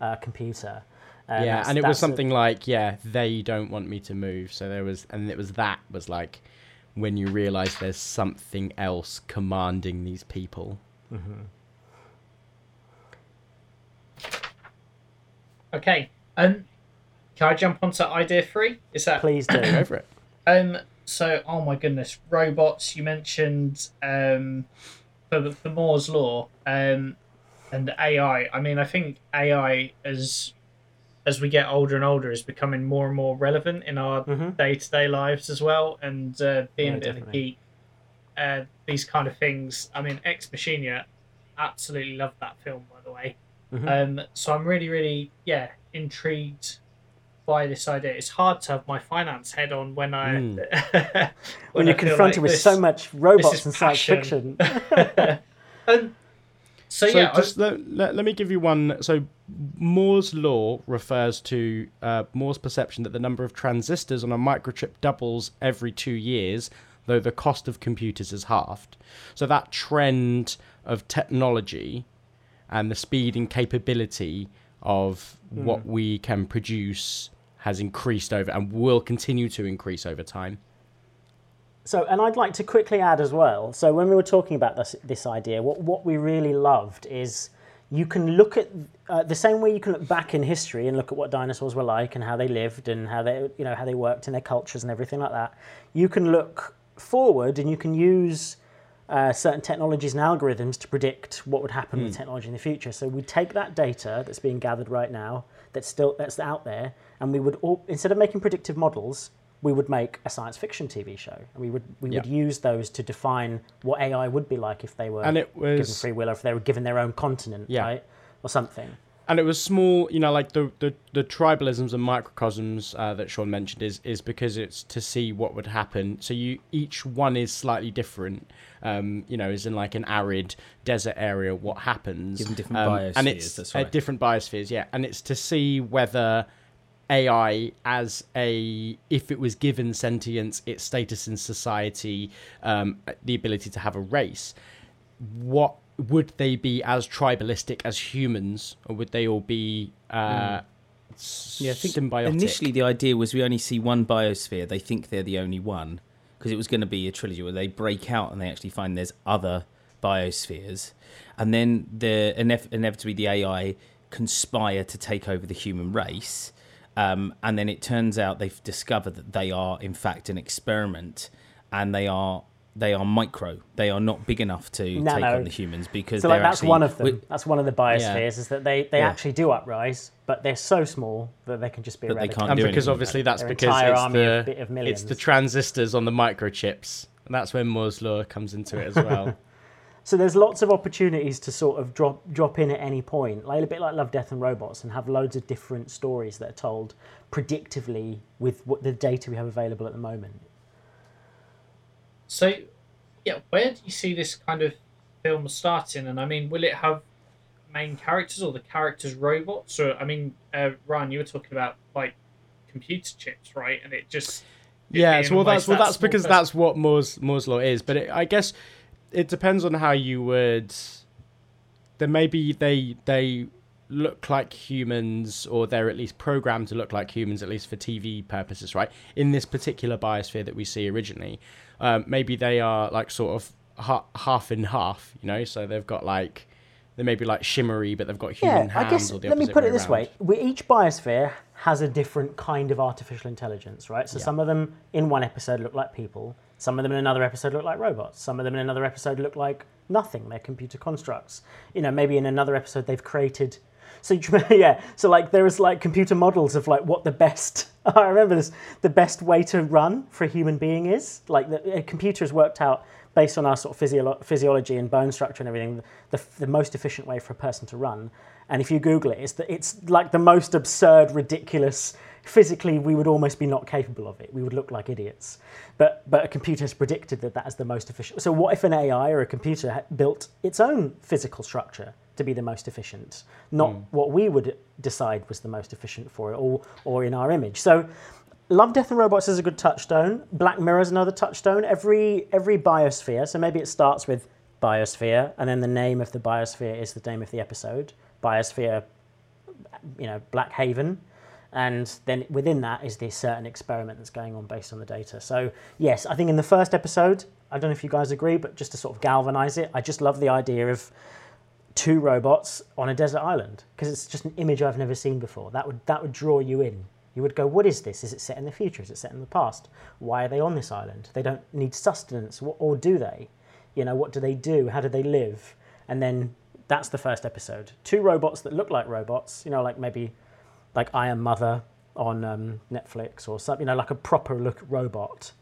uh, computer yeah, and it was that's a- something like, yeah, they don't want me to move. So there was, and it was that was like when you realise there's something else commanding these people. Okay. Um, can I jump onto idea three? Is that please do Go for it. [CLEARS THROAT] Um. So, oh my goodness, robots. You mentioned um, for for Moore's law. Um, and AI. I mean, I think AI as as we get older and older is becoming more and more relevant in our day to day lives as well. And uh, being Yeah, a bit of a geek, uh, these kind of things. I mean, Ex Machina, absolutely loved that film, by the way. Mhm. Um, so I'm really, really, yeah, intrigued by this idea. It's hard to have my finance head on when I Mm. [LAUGHS] when, when you're feel confronted like with this- so much robots is and science fiction [LAUGHS] [LAUGHS] Um, so, So yeah, I- just let, let, let me give you one. So Moore's law refers to uh, Moore's perception that the number of transistors on a microchip doubles every two years, though the cost of computers is halved. So that trend of technology and the speed and capability of what we can produce has increased over and will continue to increase over time. So, and I'd like to quickly add as well. So, when we were talking about this this idea, what what we really loved is you can look at uh, the same way you can look back in history and look at what dinosaurs were like and how they lived and how they you know how they worked in their cultures and everything like that. You can look forward and you can use uh, certain technologies and algorithms to predict what would happen with technology in the future. So we take that data that's being gathered right now, that's still that's out there, and we would all, instead of making predictive models, we would make a science fiction TV show, and we would we would use those to define what AI would be like if they were And it given was- free will, or if they were given their own continent, Yeah. right, or something. And it was small you know like the the, the tribalisms and microcosms uh, that sean mentioned is is because it's to see what would happen. So you each one is slightly different. Um, you know is in like an arid desert area what happens. Given different um, and biospheres, it's that's uh, right. different biospheres yeah. And it's to see whether AI as a if it was given sentience, its status in society, um, the ability to have a race, what would they be as tribalistic as humans, or would they all be uh, s- Yeah, I think symbiotic? initially the idea was we only see one biosphere. They think they're the only one because it was going to be a trilogy where they break out and they actually find there's other biospheres, and then the inev- inevitably the AI conspire to take over the human race. Um, and then it turns out they've discovered that they are in fact an experiment, and they are they are micro. They are not big enough to No, take on the humans because So like, they're that's actually, one of them. we- that's one of the biospheres is that they, they Yeah. actually do uprise, but they're so small that they can just be That they eradicated. can't and do because obviously that's Their because it's army the of bit of it's the transistors on the microchips, and that's when Moore's law comes into it as well. [LAUGHS] So there's lots of opportunities to sort of drop drop in at any point, like a bit like Love, Death and Robots, and have loads of different stories that are told predictively with what the data we have available at the moment. So, yeah, where do you see this kind of film starting? And I mean, will it have main characters or the characters robots? Or I mean, uh, Ryan, you were talking about like computer chips, right? And it just it yeah, so well that's well that's because person. that's what Moore's Moore's law is. But it, I guess it depends on how you would. Then maybe they they look like humans, or they're at least programmed to look like humans, at least for TV purposes, right? In this particular biosphere that we see originally, um, maybe they are like sort of ha- half and half, you know. So they've got like they may be like shimmery, but they've got human yeah, hands. I guess let me put it this around. way: we, each biosphere has a different kind of artificial intelligence, right? So some of them in one episode look like people, some of them in another episode look like robots, some of them in another episode look like nothing. They're computer constructs. You know, maybe in another episode they've created. So [LAUGHS] yeah, so like there is like computer models of like what the best. [LAUGHS] I remember this. The best way to run for a human being is like the a computer has worked out based on our sort of physio- physiology and bone structure and everything, the, the most efficient way for a person to run. And if you Google it, it's, the, it's like the most absurd, ridiculous. Physically, we would almost be not capable of it. We would look like idiots. But but a computer has predicted that that is the most efficient. So what if an AI or a computer built its own physical structure to be the most efficient, not hmm. what we would decide was the most efficient for it, or or in our image. So Love, Death and Robots is a good touchstone. Black Mirror is another touchstone. Every every biosphere, so maybe it starts with biosphere, and then the name of the biosphere is the name of the episode. Biosphere, you know, Black Haven, and then within that is this certain experiment that's going on based on the data. So yes, I think in the first episode, I don't know if you guys agree, but just to sort of galvanize it, I just love the idea of two robots on a desert island because it's just an image I've never seen before. That would that would draw you in. You would go, what is this? Is it set in the future? Is it set in the past? Why are they on this island? They don't need sustenance, or do they? You know, what do they do? How do they live? And then that's the first episode. Two robots that look like robots. You know, like maybe like I Am Mother on um, Netflix or something. You know, like a proper look robot.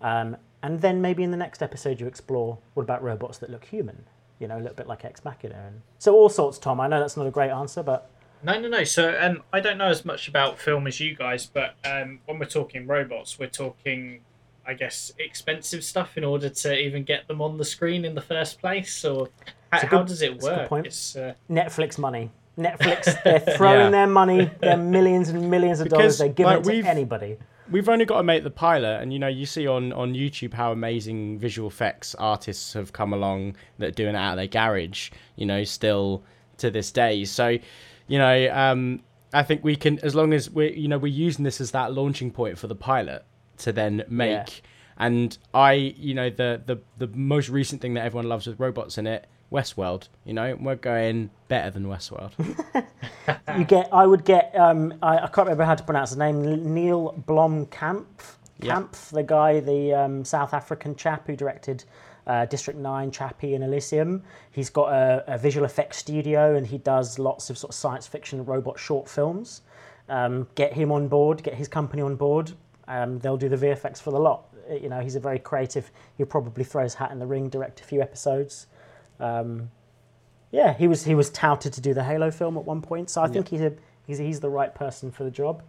Um, and then maybe in the next episode you explore what about robots that look human? You know, a little bit like Ex Machina. And so all sorts, Tom. I know that's not a great answer, but No, no, no. So, um, I don't know as much about film as you guys, but um, when we're talking robots, we're talking, I guess, expensive stuff in order to even get them on the screen in the first place. Or how, It's a how does it it's good work? point. It's, uh, Netflix money. Netflix, [LAUGHS] they're throwing Yeah. their money, their [LAUGHS] millions and millions of dollars, they're giving like, it to anybody. We've only got to make the pilot and you know you see on on youtube how amazing visual effects artists have come along that are doing it out of their garage you know still to this day. So you know um i think we can as long as we're you know we're using this as that launching point for the pilot to then make. And I, you know, the the the most recent thing that everyone loves with robots in it, Westworld. You know, we're going better than Westworld. [LAUGHS] you get. I would get. Um, I, I can't remember how to pronounce the name. Neil Blomkamp. Yeah. Camp, the guy, the um, South African chap who directed uh, District 9, Chappie, and Elysium. He's got a, a visual effects studio and he does lots of sort of science fiction robot short films. Um, get him on board, get his company on board. Um, they'll do the VFX for the lot. Uh, You know, he's a very creative. He'll probably throw his hat in the ring, direct a few episodes. Um, yeah, he was he was touted to do the Halo film at one point, so I think he's a he's, he's the right person for the job.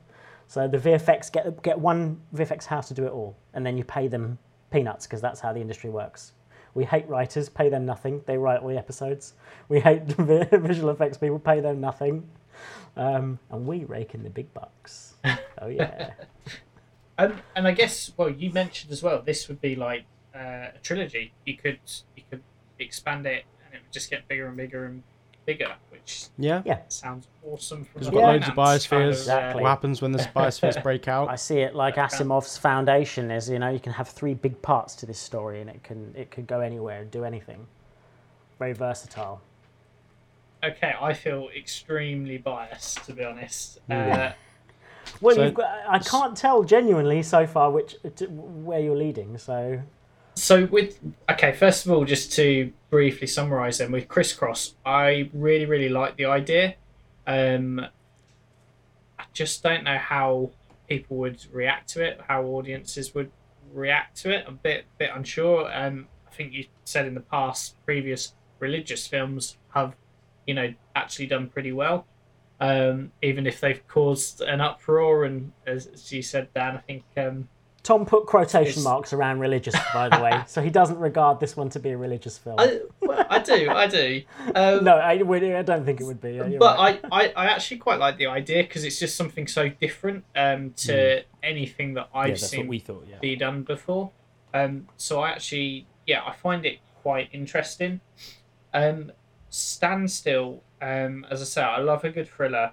So the VFX get get one VFX house to do it all, and then you pay them peanuts because that's how the industry works. We hate writers, pay them nothing. They write all the episodes. [LAUGHS] We hate vi- [LAUGHS] visual effects people, pay them nothing, um, and we rake in the big bucks. [LAUGHS] Oh yeah, Um, and I guess, well, you mentioned as well, this would be like uh, a trilogy. You could you could expand it, and it would just get bigger and bigger and bigger, which Yeah. yeah. sounds awesome. From Because a we've got loads of finance kind biospheres. of, uh, Exactly. What happens when the [LAUGHS] biospheres break out? I see it like Asimov's foundation is. You know, you can have three big parts to this story, and it can it could go anywhere and do anything. Very versatile. Okay, I feel extremely biased to be honest. Mm. Uh, Well, So- you've got, I can't tell genuinely so far which to, where you're leading. So So with okay, first of all, just to briefly summarise them with crisscross, I really really like the idea. Um, I just don't know how people would react to it, how audiences would react to it. I'm a bit bit unsure. Um, I think you said in the past, previous religious films have, you know, actually done pretty well. Um, even if they've caused an uproar, and as, as you said, Dan, I think um, Tom put quotation It's- marks around religious, by the way, so he doesn't regard this one to be a religious film. I, well, I do, I do. Um, no, I, I don't think it would be. Yeah, but right. I, I, I actually quite like the idea because it's just something so different um, to anything that I've yeah, seen we thought. Yeah. be done before. Um, so I actually, yeah, I find it quite interesting. Um, Standstill, um, as I say, I love a good thriller.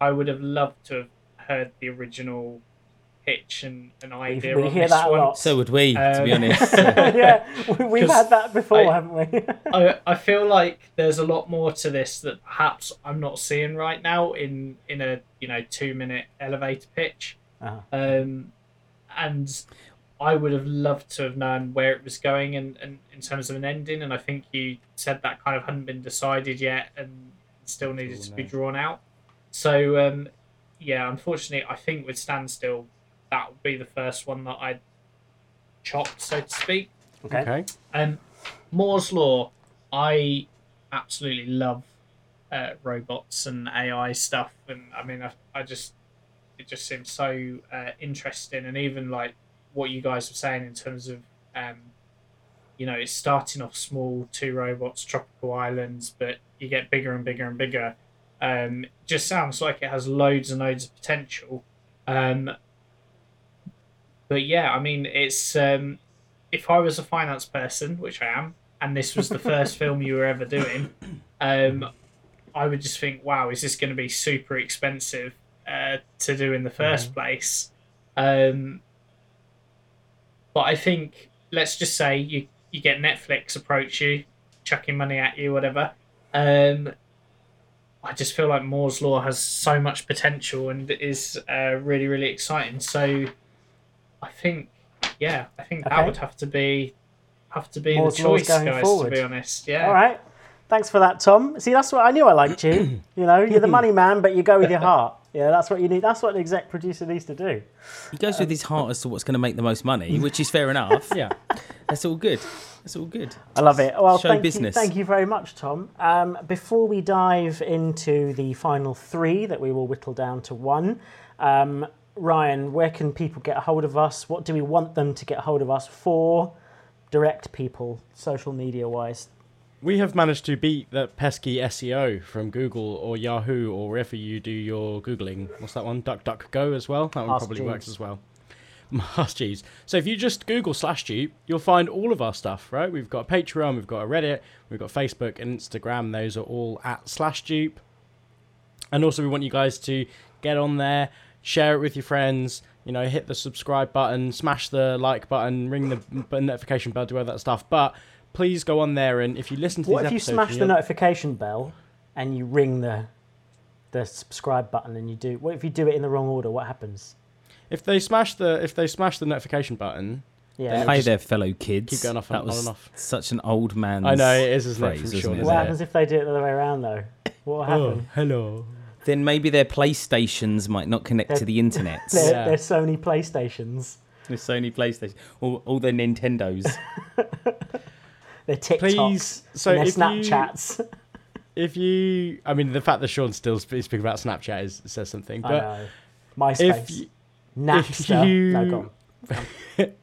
I would have loved to have heard the original pitch and an idea we on hear this that a lot. So would we, to be Um, honest. [LAUGHS] yeah, we- we've 'Cause had that before, I- haven't we? [LAUGHS] I, I feel like there's a lot more to this that perhaps I'm not seeing right now in in a you know two minute elevator pitch. Uh-huh. Um, and I would have loved to have known where it was going and, and in terms of an ending. And I think you said that kind of hadn't been decided yet and still needed to be drawn out. So um, yeah, unfortunately, I think with Standstill, that would be the first one that I'd chopped, so to speak. Okay. Okay. Um, Moore's Law, I absolutely love uh, robots and AI stuff, and I mean, I, I just it just seems so uh, interesting, and even like what you guys were saying in terms of, um, you know, it's starting off small, two robots, tropical islands, but you get bigger and bigger and bigger. Um, it just sounds like it has loads and loads of potential. Um, but yeah, I mean, it's um, if I was a finance person, which I am, and this was the first film you were ever doing, um, I would just think, wow, is this going to be super expensive uh, to do in the 1st place? Um, but I think, let's just say you, you get Netflix approach you, chucking money at you, whatever. Um, I just feel like Moore's Law has so much potential and is uh, really, really exciting. So I think, yeah, I think that Okay. would have to be have to be Moore's the Law's choice, going guys. forward. To be honest, yeah. All right. Thanks for that, Tom. See, that's what I knew I liked you. [CLEARS THROAT] You know, you're the money man, but you go with your [LAUGHS] heart. Yeah, that's what you need. That's what an exec producer needs to do. He goes with his heart as to what's going to make the most money, [LAUGHS] which is fair enough. Yeah. That's all good. That's all good. I love it. Well, Show thank business. you, thank you very much, Tom. Um, before we dive into the final three that we will whittle down to one, um, Ryan, where can people get a hold of us? What do we want them to get a hold of us for? Direct people, social media wise. We have managed to beat the pesky SEO from Google or Yahoo or wherever you do your Googling. What's that one? DuckDuckGo as well? That one Ask probably Jeeves. works as well. [LAUGHS] Ask Jeeves. So if you just Google slash Dupe, you'll find all of our stuff, right? We've got a Patreon, we've got a Reddit, we've got Facebook and Instagram. Those are all at slash Dupe. And also, we want you guys to get on there, share it with your friends, you you know, hit the subscribe button, smash the like button, ring the notification bell, do all that stuff. But please go on there and if you listen to What these if you smash the notification bell and you ring the the subscribe button and you do? What if you do it in the wrong order? What happens? if they smash the if they smash the notification button, Yeah. Hi just there, fellow kids. keep going off that and on was and off. such an old man's. I know it is, isn't it? phrase, From isn't Sean, it? isn't What it? happens if they do it the other way around though? What will happen? Oh, hello. Then maybe their PlayStations might not connect to the internet. They're, Yeah. they're Sony PlayStations. With Sony PlayStation, all, all their Nintendos. [LAUGHS] They're TikToks. Please, so their if you- Snapchats. [LAUGHS] If you, I mean, the fact that Sean still sp- speaking about Snapchat is, says something. I But know. MySpace. if you, Napster. you- No, go on. [LAUGHS]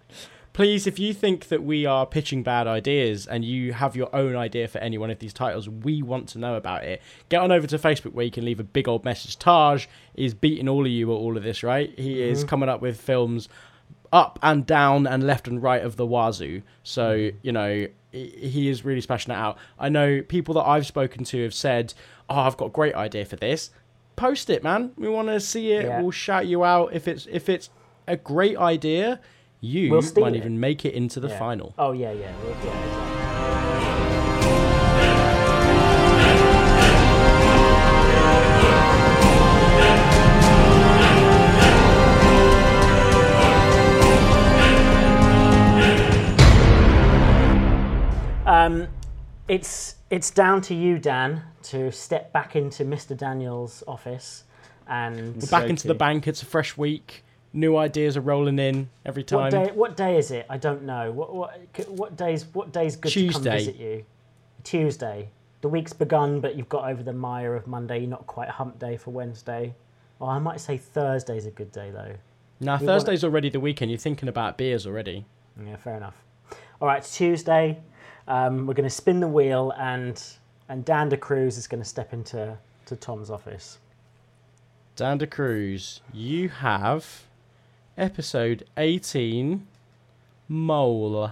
please, if you think that we are pitching bad ideas and you have your own idea for any one of these titles, we want to know about it. Get on over to Facebook where you can leave a big old message. Taj is beating all of you at all of this, right? He mm-hmm. is coming up with films up and down and left and right of the wazoo. So, mm-hmm. you know, he- he is really smashing it out. I know people that I've spoken to have said, Oh, I've got a great idea for this. Post it, man. We want to see it. Yeah. We'll shout you out. If it's if it's a great idea, you We'll might it. even make it into the Yeah. final. Oh yeah, yeah, yeah. exactly. Um, it's it's down to you, Dan, to step back into Mr. Daniel's office and We're back into the bank. It's a fresh week. New ideas are rolling in every time. What day? What day is it? I don't know. What what what days? What days good to come visit you? Tuesday. The week's begun, but you've got over the mire of Monday. You're not quite hump day for Wednesday. Or I might say Thursday's a good day though. Now wanna- Thursday's already the weekend. You're thinking about beers already. Yeah, fair enough. All right, it's Tuesday. Um, we're going to spin the wheel, and and Dan De Cruz is going to step into to Tom's office. Dan De Cruz, you have episode 18, Mole.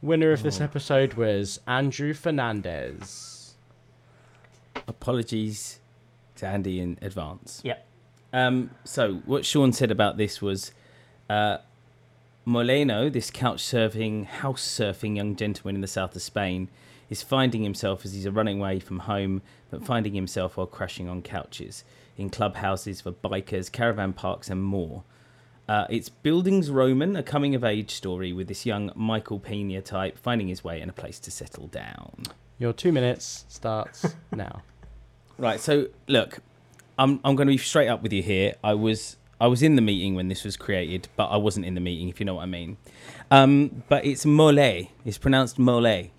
Winner of this episode was Andrew Fernandez. Apologies to Andy in advance. Yep. Um, so what Sean said about this was, uh, Moleno, this couch surfing, house surfing young gentleman in the south of Spain, is finding himself as he's a running away from home, but finding himself while crashing on couches in clubhouses for bikers, caravan parks, and more. Uh, it's Bildungsroman, a coming of age story with this young Michael Pena type finding his way in a place to settle down. Your two minutes starts [LAUGHS] now. Right. So look, I'm I'm going to be straight up with you here. I was I was in the meeting when this was created, but I wasn't in the meeting, if you know what I mean. Um, but it's Mole. It's pronounced Mole,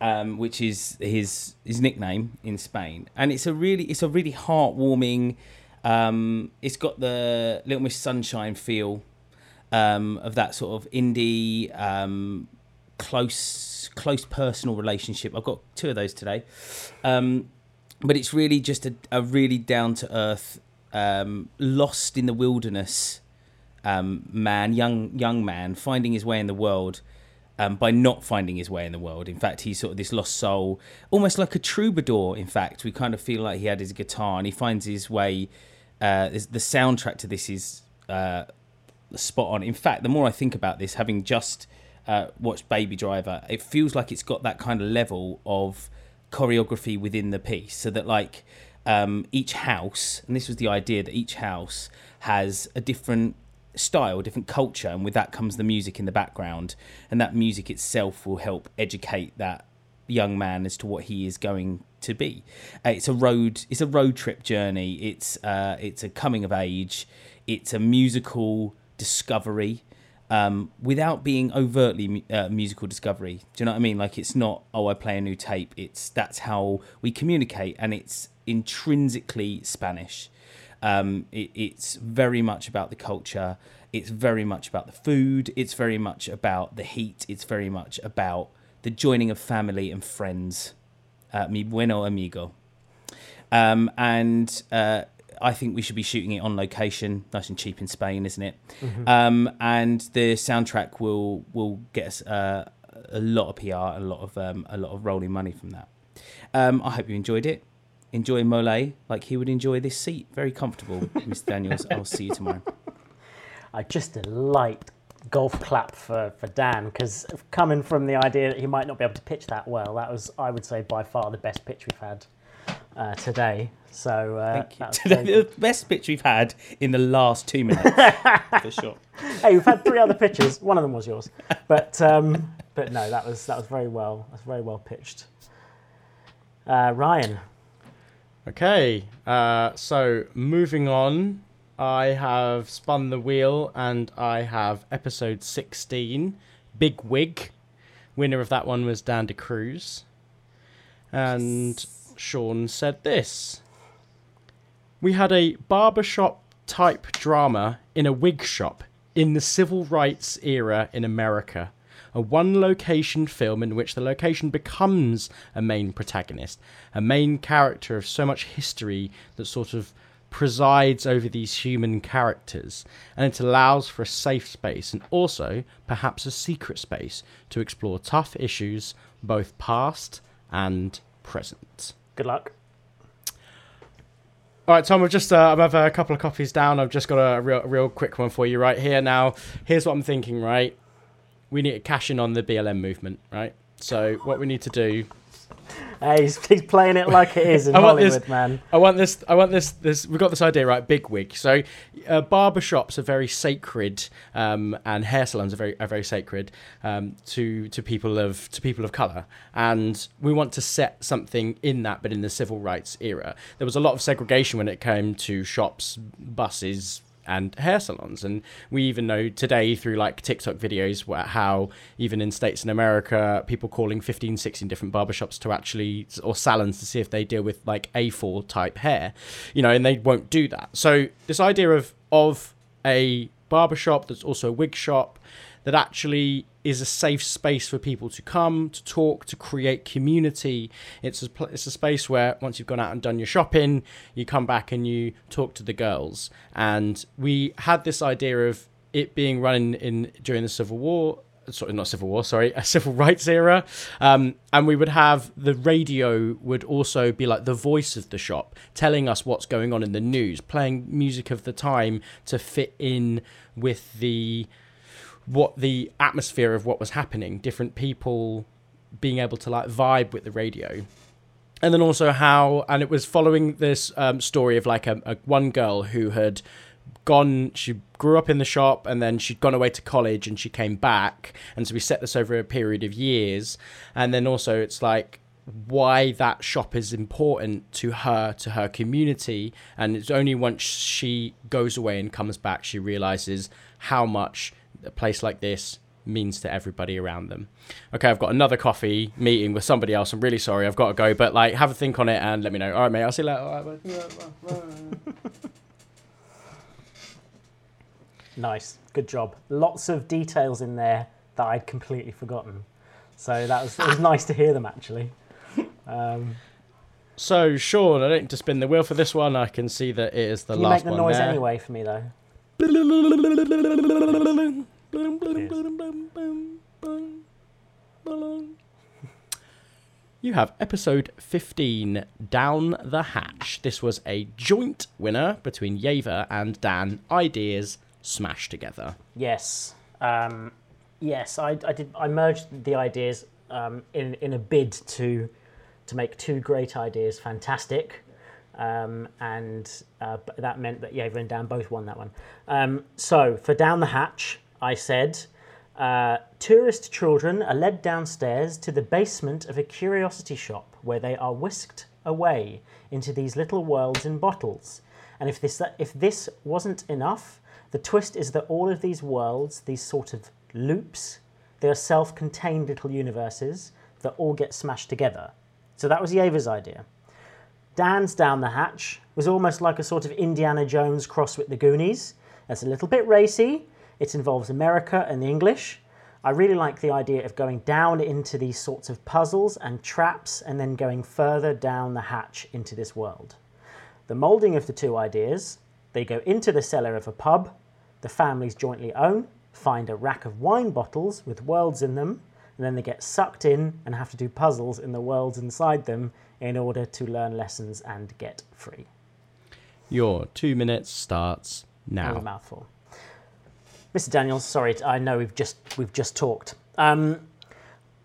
um, which is his his nickname in Spain, and it's a really it's a really heartwarming. Um, it's got the Little Miss Sunshine feel um, of that sort of indie um, close close personal relationship. I've got two of those today. Um, but it's really just a, a really down to earth, um, lost in the wilderness um, man, young young man, finding his way in the world um, by not finding his way in the world. In fact, he's sort of this lost soul, almost like a troubadour. In fact, we kind of feel like he had his guitar and he finds his way. Uh, the soundtrack to this is uh, spot on. In fact, the more I think about this, having just uh, watched Baby Driver, it feels like it's got that kind of level of choreography within the piece, so that like um, each house, and this was the idea that each house has a different style, different culture, and with that comes the music in the background, and that music itself will help educate that young man as to what he is going to be. Uh, it's a road. It's a road trip journey. It's uh, it's a coming of age. It's a musical discovery. Um, without being overtly uh, musical discovery, do you know what I mean? Like it's not, oh, I play a new tape. It's that's how we communicate, and it's intrinsically Spanish. Um, it, it's very much about the culture. It's very much about the food. It's very much about the heat. It's very much about the joining of family and friends. Uh, mi bueno amigo. Um, and uh, I think we should be shooting it on location, nice and cheap in Spain, isn't it? Um, and the soundtrack will will get us uh, a lot of PR, a lot of um, a lot of rolling money from that. Um, I hope you enjoyed it. Enjoy Mole like he would enjoy this seat. Very comfortable, [LAUGHS] Mr. Daniels. I'll see you tomorrow. I just a light golf clap for, for Dan because coming from the idea that he might not be able to pitch that well, that was, I would say, by far the best pitch we've had uh, today. So uh, Thank you. that was Today, very the best pitch we've had in the last two minutes, [LAUGHS] for sure. hey, we've had three other pitches. One of them was yours, but um, but no, that was that was very well. That's very well pitched. Uh, Ryan, Okay, uh, so moving on, I have spun the wheel and I have episode 16, Big Wig. Winner of that one was Dan de Cruz. And Sean said this We had a barbershop type drama in a wig shop in the civil rights era in America. A one location film in which the location becomes a main protagonist, a main character of so much history that sort of presides over these human characters. And it allows for a safe space and also perhaps a secret space to explore tough issues, both past and present. good luck. All right, Tom. I've just uh, I've a couple of copies down. I've just got a real real quick one for you right here. Now, here's what I'm thinking. Right, we need to cash in on the BLM movement. Right. So what we need to do Hey, he's, he's playing it like it is in [LAUGHS] want this- Hollywood, man. I want this. I want this. This. We've got this idea, right? Big wig. So, uh, barber shops are very sacred, um, and hair salons are very are very sacred um, to to people of to people of color. And we want to set something in that, but in the civil rights era, there was a lot of segregation when it came to shops, buses. And hair salons, and we even know today through like TikTok videos where how even in states in America, people calling 15, 16 different barbershops to actually or salons to see if they deal with like A4 type hair, you know, and they won't do that. So this idea of of a barbershop that's also a wig shop that actually is a safe space for people to come to talk to create community. It's a it's a space where once you've gone out and done your shopping you come back and you talk to the girls. And we had this idea of it being run in, in during the civil war sorry not civil war sorry a civil rights era. Um, and we would have the radio would also be like the voice of the shop telling us what's going on in the news playing music of the time to fit in with the what the atmosphere of what was happening different people being able to like vibe with the radio. And then also how and it was following this um, story of like a, a one girl who had gone she grew up in the shop and then she'd gone away to college and she came back. And so we set this over a period of years. And then also it's like why that shop is important to her to her community. And it's only once she goes away and comes back she realizes how much a place like this means to everybody around them. Okay, I've got another coffee meeting with somebody else. I'm really sorry, I've got to go, but like have a think on it and let me know. All right, mate. I'll see you later. Bye. [LAUGHS] Nice, good job. Lots of details in there that I'd completely forgotten. So that was it was nice to hear them actually. Um, So, Sean, I don't need to spin the wheel for this one. I can see that it is the can you make the noise there. anyway for me though? You have episode 15, Down the Hatch. This was a joint winner between Yaver and Dan. Ideas smashed together. Yes, um, yes. I, I did. I merged the ideas um, in in a bid to to make two great ideas fantastic, um, and uh, that meant that Yaver and Dan both won that one. Um, so for down the hatch, I said. Uh, tourist children are led downstairs to the basement of a curiosity shop where they are whisked away into these little worlds in bottles. And if this if this wasn't enough, the twist is that all of these worlds, these sort of loops, they are self-contained little universes that all get smashed together. So that was Yaver's idea. Dan's Down the Hatch was almost like a sort of Indiana Jones cross with the Goonies. It's a little bit racy. It involves America and the English. I really like the idea of going down into these sorts of puzzles and traps and then going further down the hatch into this world. The moulding of the two ideas they go into the cellar of a pub, the families jointly own, find a rack of wine bottles with worlds in them, and then they get sucked in and have to do puzzles in the worlds inside them in order to learn lessons and get free. Your two minutes starts was a now. mouthful. Mr. Daniels, sorry, I know we've just we've just talked. Um,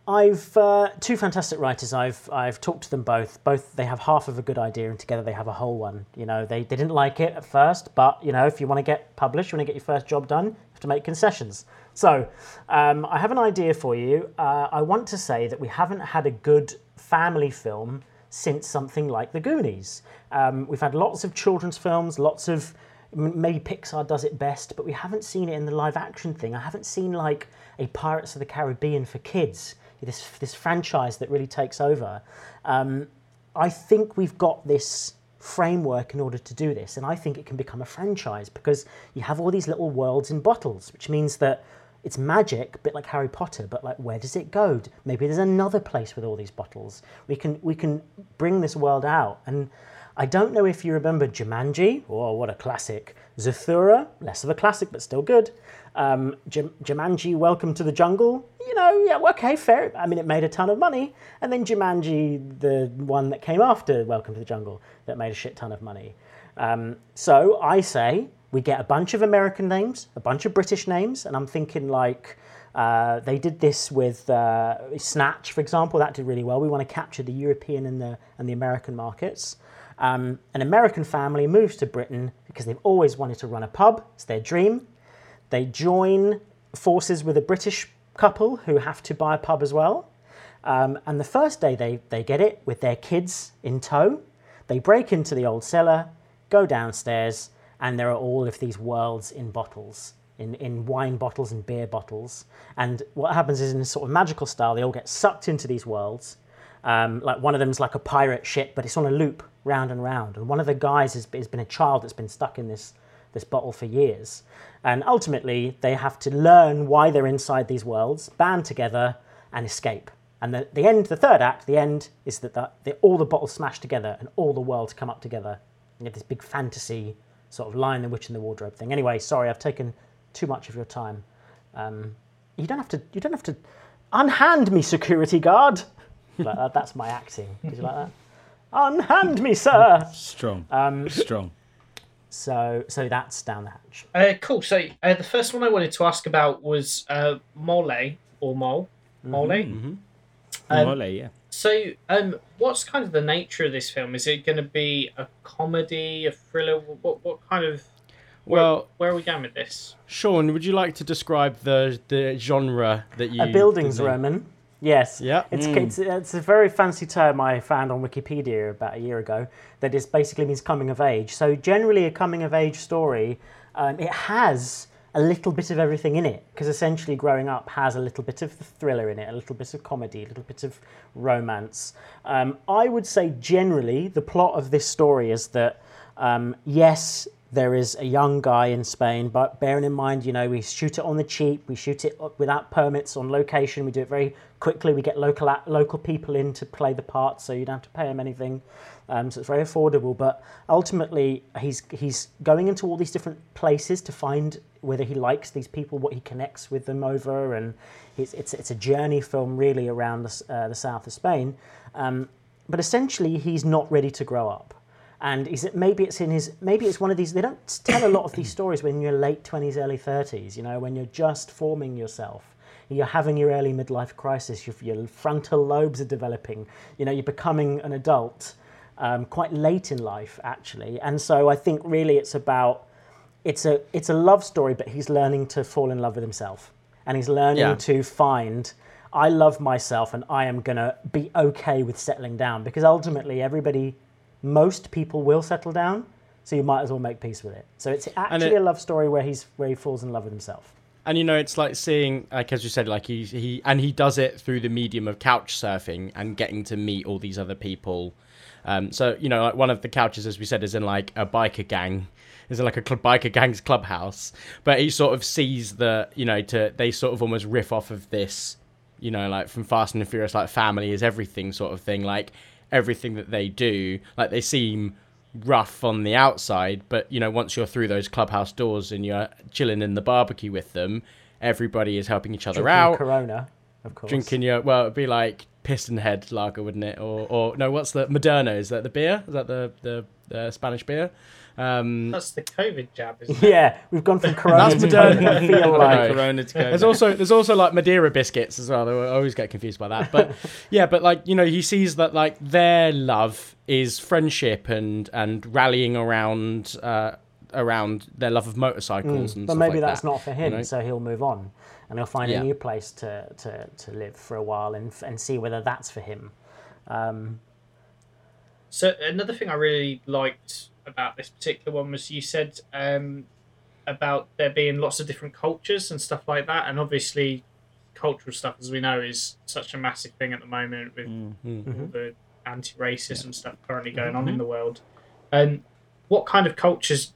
I've uh, two fantastic writers. I've I've talked to them both. Both they have half of a good idea, and together they have a whole one. You know, they, they didn't like it at first, but you know, if you want to get published, you want to get your first job done, to make concessions. So, um, I have an idea for you. Uh, I want to say that we haven't had a good family film since something like The Goonies. Um, we've had lots of children's films, lots of maybe Pixar does it best, but we haven't seen it in the live action thing. I haven't seen like a Pirates of the Caribbean for kids this this franchise that really takes over. Um, I think we've got this framework in order to do this, and I think it can become a franchise because you have all these little worlds in bottles, which means that it's magic, a bit like Harry Potter, but like where does it go? Maybe there's another place with all these bottles. We can we can bring this world out. And I don't know if you remember Jumanji, oh what a classic. Zathura, less of a classic but still good. Um, Jumanji, Welcome to the Jungle, you know, yeah, okay, fair. I mean, it made a ton of money. And then Jumanji, the one that came after Welcome to the Jungle, that made a shit ton of money. Um, so I say we get a bunch of American names, a bunch of British names, and I'm thinking like uh, they did this with uh, Snatch, for example. That did really well. We want to capture the European and the and the American markets. Um, an American family moves to Britain because they've always wanted to run a pub. It's their dream. They join forces with a British couple who have to buy a pub as well. Um, and the first day they, they get it with their kids in tow, they break into the old cellar, go downstairs, and there are all of these worlds in bottles, in, in wine bottles and beer bottles. And what happens is, in a sort of magical style, they all get sucked into these worlds. Um, like one of them's like a pirate ship, but it's on a loop round and round. And one of the guys has, has been a child that's been stuck in this this bottle for years. And ultimately, they have to learn why they're inside these worlds, band together, and escape. And the, the end, the third act, the end, is that the, the, all the bottles smash together and all the worlds come up together. You have this big fantasy sort of Lion, the Witch, and the Wardrobe thing. Anyway, sorry, I've taken too much of your time. Um, you don't have to. You don't have to unhand me, security guard. Like that, that's my acting. Did you like that? Unhand me, sir. Strong. Um, Strong. So, so that's down the hatch. Uh, cool. So uh, the first one I wanted to ask about was uh, Mole or Mole. Mm-hmm. Mole. Mm-hmm. Um, Mole, yeah. So, um, what's kind of the nature of this film? Is it going to be a comedy, a thriller? What what kind of well, where, are we going with this? Sean, would you like to describe the the genre that you? A Bildungsroman. Yes. Yeah. It's, mm. it's, it's a very fancy term I found on Wikipedia about a year ago that is basically means coming of age. So generally, a coming of age story, um, it has a little bit of everything in it because essentially growing up has a little bit of the thriller in it, a little bit of comedy, a little bit of romance. Um, I would say generally the plot of this story is that um, yes, there is a young guy in Spain, but bearing in mind, you know, we shoot it on the cheap, we shoot it without permits on location, we do it very quickly, we get local local people in to play the part, so you don't have to pay them anything. Um, so it's very affordable, but ultimately he's he's going into all these different places to find whether he likes these people, what he connects with them over, and it's it's, it's a journey film really around the, uh, the south of Spain. Um, but essentially, he's not ready to grow up and is it maybe it's in his maybe it's one of these they don't tell a lot of these [CLEARS THROAT] stories when you're late 20s early 30s you know when you're just forming yourself. You're having your early midlife crisis your, your frontal lobes are developing you know you're becoming an adult um, quite late in life actually. And so i think really it's about it's a it's a love story but he's learning to fall in love with himself. And he's learning yeah. to find i love myself and i am going to be okay with settling down. Because ultimately everybody most people will settle down, so you might as well make peace with it. So it's actually it, a love story where he's where he falls in love with himself. And you know, it's like seeing, like as you said, like he he and he does it through the medium of couch surfing and getting to meet all these other people. Um, so you know, like one of the couches, as we said, is in like a biker gang, is in like a cl- biker gang's clubhouse. But he sort of sees the, you know, to they sort of almost riff off of this, you know, like from Fast and the Furious, like family is everything sort of thing. Like everything that they do. Like they seem rough on the outside, but you know, once you're through those clubhouse doors and you're chilling in the barbecue with them, everybody is helping each other Drinking out. Corona, of course. Drinking your well, it'd be like Piston Head lager, wouldn't it? Or or no, what's the Moderno? Is that the beer? Is that the the uh, Spanish beer. Um, That's the COVID jab, isn't it? Yeah, we've gone from [LAUGHS] Corona That's to Moderna. COVID. I feel like Corona to go. There's also there's also like Madeira biscuits as well. I always get confused by that. But [LAUGHS] yeah, but like you know, he sees that like their love is friendship and and rallying around uh, around their love of motorcycles and but stuff maybe like that's that, not for him, you know? so he'll move on and he'll find Yeah. a new place to, to, to live for a while and, and see whether that's for him. Um, So another thing I really liked about this particular one was you said um, about there being lots of different cultures and stuff like that, and obviously cultural stuff, as we know, is such a massive thing at the moment with all the anti-racism stuff currently going on in the world. Um, what kind of cultures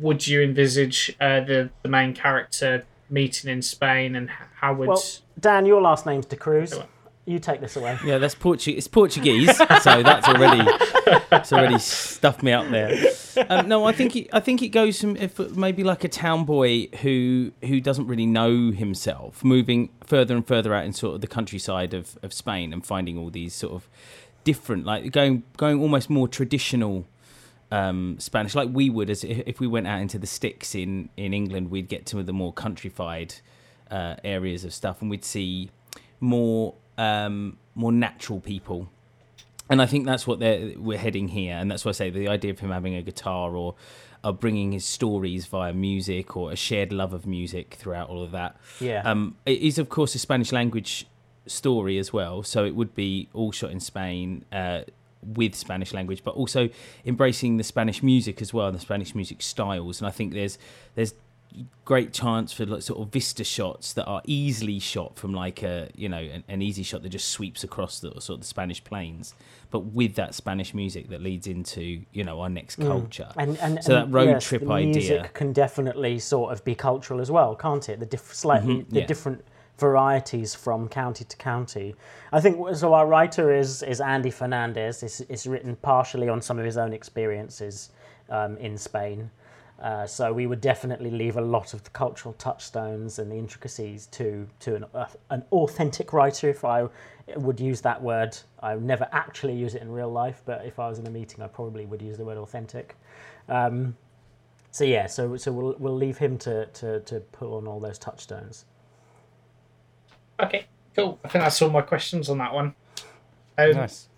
would you envisage uh, the the main character meeting in Spain, and how would well, Dan, your last name's De Cruz. You take this away. Yeah, that's Portuguese. It's Portuguese, so that's already it's already stuffed me up there. Um, no, I think it, I think it goes from if maybe like a town boy who who doesn't really know himself, moving further and further out in sort of the countryside of, of Spain and finding all these sort of different, like going going almost more traditional um, Spanish, like we would as if we went out into the sticks in in England, we'd get to the more countrified uh, areas of stuff, and we'd see more um, more natural people. And I think that's what they're, we're heading here, and that's why I say the idea of him having a guitar or, or bringing his stories via music or a shared love of music throughout all of that. Yeah. Um, it is of course a Spanish language story as well, so it would be all shot in Spain uh, with Spanish language, but also embracing the Spanish music as well, and the Spanish music styles. And I think there's there's great chance for like sort of vista shots that are easily shot from like a you know an, an easy shot that just sweeps across the sort of the Spanish plains, but with that Spanish music that leads into you know our next culture. And, and, so that road yes, trip idea. music can definitely sort of be cultural as well, can't it? The diff- slightly Mhm, the different varieties from county to county. I think so. Our writer is is Andy Fernandez. It's, it's written partially on some of his own experiences um, in Spain. Uh, so we would definitely leave a lot of the cultural touchstones and the intricacies to to an, uh, an authentic writer. If I would use that word, I would never actually use it in real life, but if I was in a meeting, I probably would use the word authentic. Um, so yeah, so so we'll we'll leave him to, to, to pull on all those touchstones. Okay, cool. I think that's all my questions on that one. Um, nice.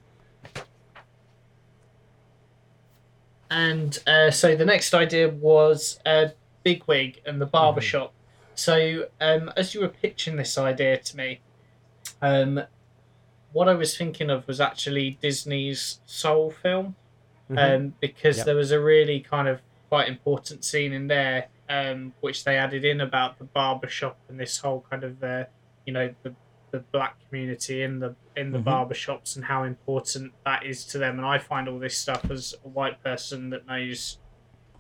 And uh, so the next idea was uh, Bigwig and the barbershop. So um, as you were pitching this idea to me, um, what I was thinking of was actually Disney's Soul film, um, because Yep. there was a really kind of quite important scene in there, um, which they added in about the barbershop and this whole kind of, uh, you know, the the black community in the in the barbershops and how important that is to them. And I find all this stuff as a white person that knows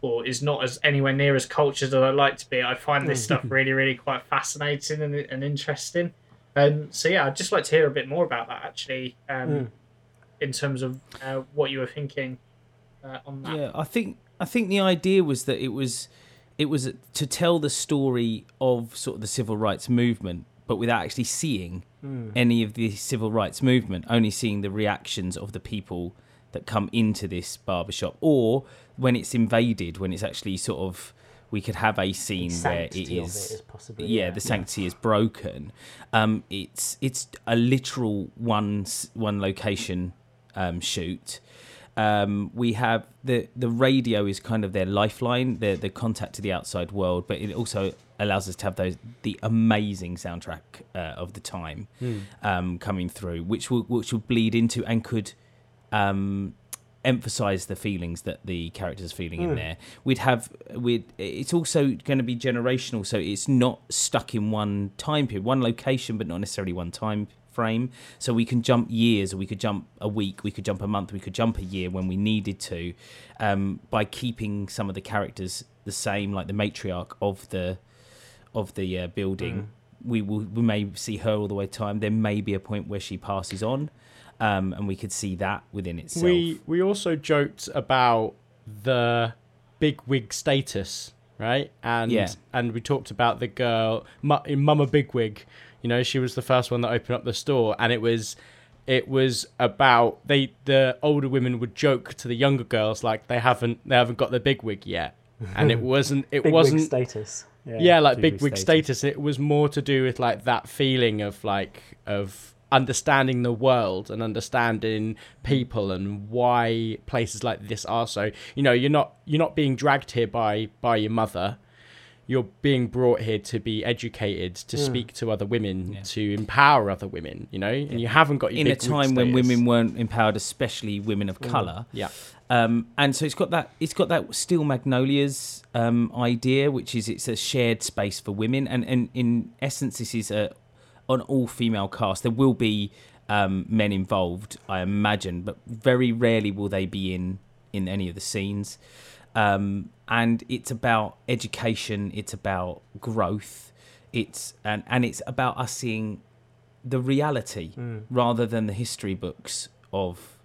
or is not as anywhere near as cultured as I like to be. I find this stuff really, really quite fascinating and, and interesting. Um, so yeah, I'd just like to hear a bit more about that actually, um, Mm. in terms of uh, what you were thinking uh, on that. Yeah, I think I think the idea was that it was it was to tell the story of sort of the civil rights movement, but without actually seeing any of the civil rights movement, only seeing the reactions of the people that come into this barbershop, or when it's invaded, when it's actually sort of we could have a scene where it is it is possibly yeah, yeah. the sanctity is broken. Um, it's it's a literal one one location um, shoot. Um, we have the the radio is kind of their lifeline, the the contact to the outside world, but it also allows us to have those the amazing soundtrack uh, of the time um, coming through, which will which will bleed into and could um, emphasize the feelings that the characters are feeling in there. We'd have we'd it's also going to be generational, so it's not stuck in one time period, one location, but not necessarily one time frame. So we can jump years, or we could jump a week, we could jump a month, we could jump a year when we needed to, um, by keeping some of the characters the same, like the matriarch of the of the uh, building. We will we may see her all the way time. There may be a point where she passes on, um, and we could see that within itself. We we also joked about the big wig status, right? And Yeah. and we talked about the girl in Mama Bigwig. You know, she was the first one that opened up the store, and it was it was about they the older women would joke to the younger girls like they haven't they haven't got the big wig yet, and it [LAUGHS] wasn't it Big wasn't wig status. Yeah. yeah like Big big wig wig status. It was more to do with like that feeling of like of understanding the world and understanding people and why places like this are so you know you're not you're not being dragged here by by your mother you're being brought here to be educated to Hmm. speak to other women Yeah. to empower other women you know and you haven't got your in a big wig time when women weren't empowered, especially women of color. yeah Um, and so it's got that it's got that steel magnolias um, idea, which is it's a shared space for women, and and in essence, this is a an all female cast. There will be um, men involved, I imagine, but very rarely will they be in in any of the scenes. Um, and it's about education. It's about growth. It's and and it's about us seeing the reality rather than the history books of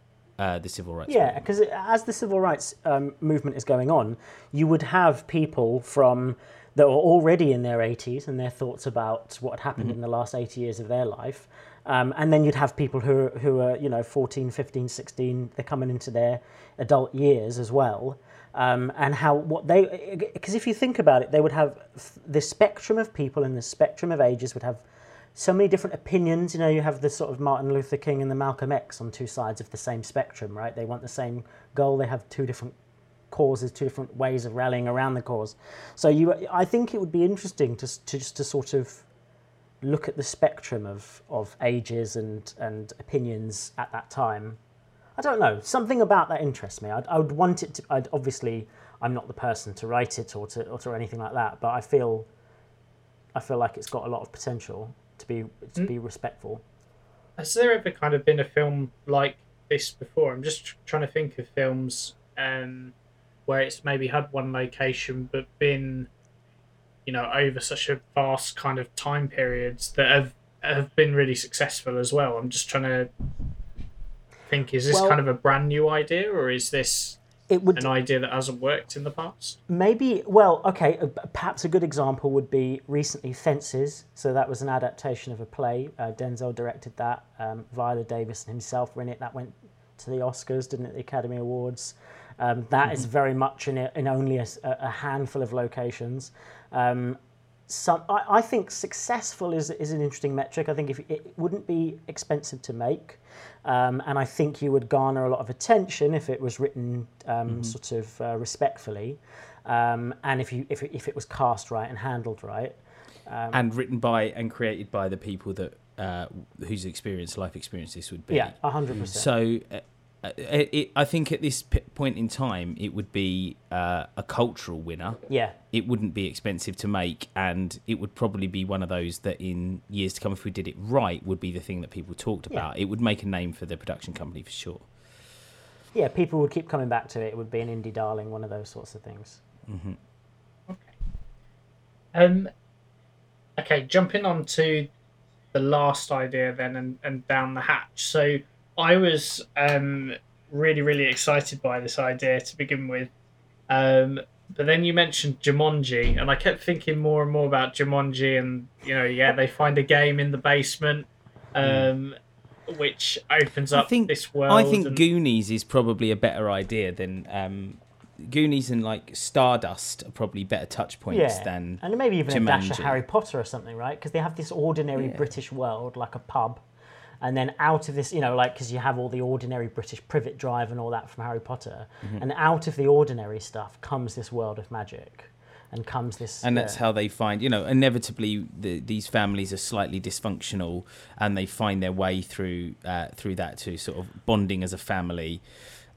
uh, the civil rights. Yeah, because as the civil rights um, movement is going on, you would have people from that were already in their 80s and their thoughts about what had happened in the last 80 years of their life. Um, and then you'd have people who are, who are, you know, 14, 15, 16, they're coming into their adult years as well. Um, and how, what they, because if you think about it, they would have the spectrum of people and the spectrum of ages would have so many different opinions. You know, you have the sort of Martin Luther King and the Malcolm X on two sides of the same spectrum, right? They want the same goal. They have two different causes, two different ways of rallying around the cause. So you, I think it would be interesting to, to just to sort of look at the spectrum of, of ages and, and opinions at that time. I don't know. Something about that interests me. I'd, I would want it to. I'd, obviously, I'm not the person to write it or to or to anything like that. But I feel, I feel like it's got a lot of potential to be to be respectful. Has there ever kind of been a film like this before? I'm just tr- trying to think of films um, where it's maybe had one location but been, you know, over such a vast kind of time periods that have have been really successful as well. I'm just trying to think: is this Well- kind of a brand new idea, or is this It would an idea that hasn't worked in the past? Maybe, well, okay, uh, perhaps a good example would be recently Fences. So that was an adaptation of a play. Uh, Denzel directed that. Um, Viola Davis and himself were in it. That went to the Oscars, didn't it? The Academy Awards. Um, that is very much in, a, in only a handful of locations. Um, some, I, I think successful is, is an interesting metric. I think if it wouldn't be expensive to make, um, and I think you would garner a lot of attention if it was written um, sort of uh, respectfully, um, and if you if it, if it was cast right and handled right. and written by and created by the people that uh, whose experience, life experience, this would be. Yeah, hundred percent. So, uh, it, it, I think at this p- point in time, it would be uh, a cultural winner. Yeah, It wouldn't be expensive to make, and it would probably be one of those that in years to come, if we did it right, would be the thing that people talked Yeah. about. It would make a name for the production company for sure. yeah, people would keep coming back to it. It would be an indie darling, one of those sorts of things. Um, okay, jumping on to the last idea then and, and down the hatch. So I was um, really, really excited by this idea to begin with. Um, but then you mentioned Jumanji, and I kept thinking more and more about Jumanji, and you know, yeah, they find a game in the basement, um, which opens up I up think this world. I think and- Goonies is probably a better idea than um, Goonies and like Stardust are probably better touch points Yeah, than and maybe even a dash of Harry Potter or something, right? Because they have this ordinary Yeah. British world, like a pub, and then out of this, you know, like because you have all the ordinary British privet drive and all that from Harry Potter, Mm-hmm. and out of the ordinary stuff comes this world of magic, and comes this. and that's how they find you know inevitably the, these families are slightly dysfunctional and they find their way through uh, through that to sort of bonding as a family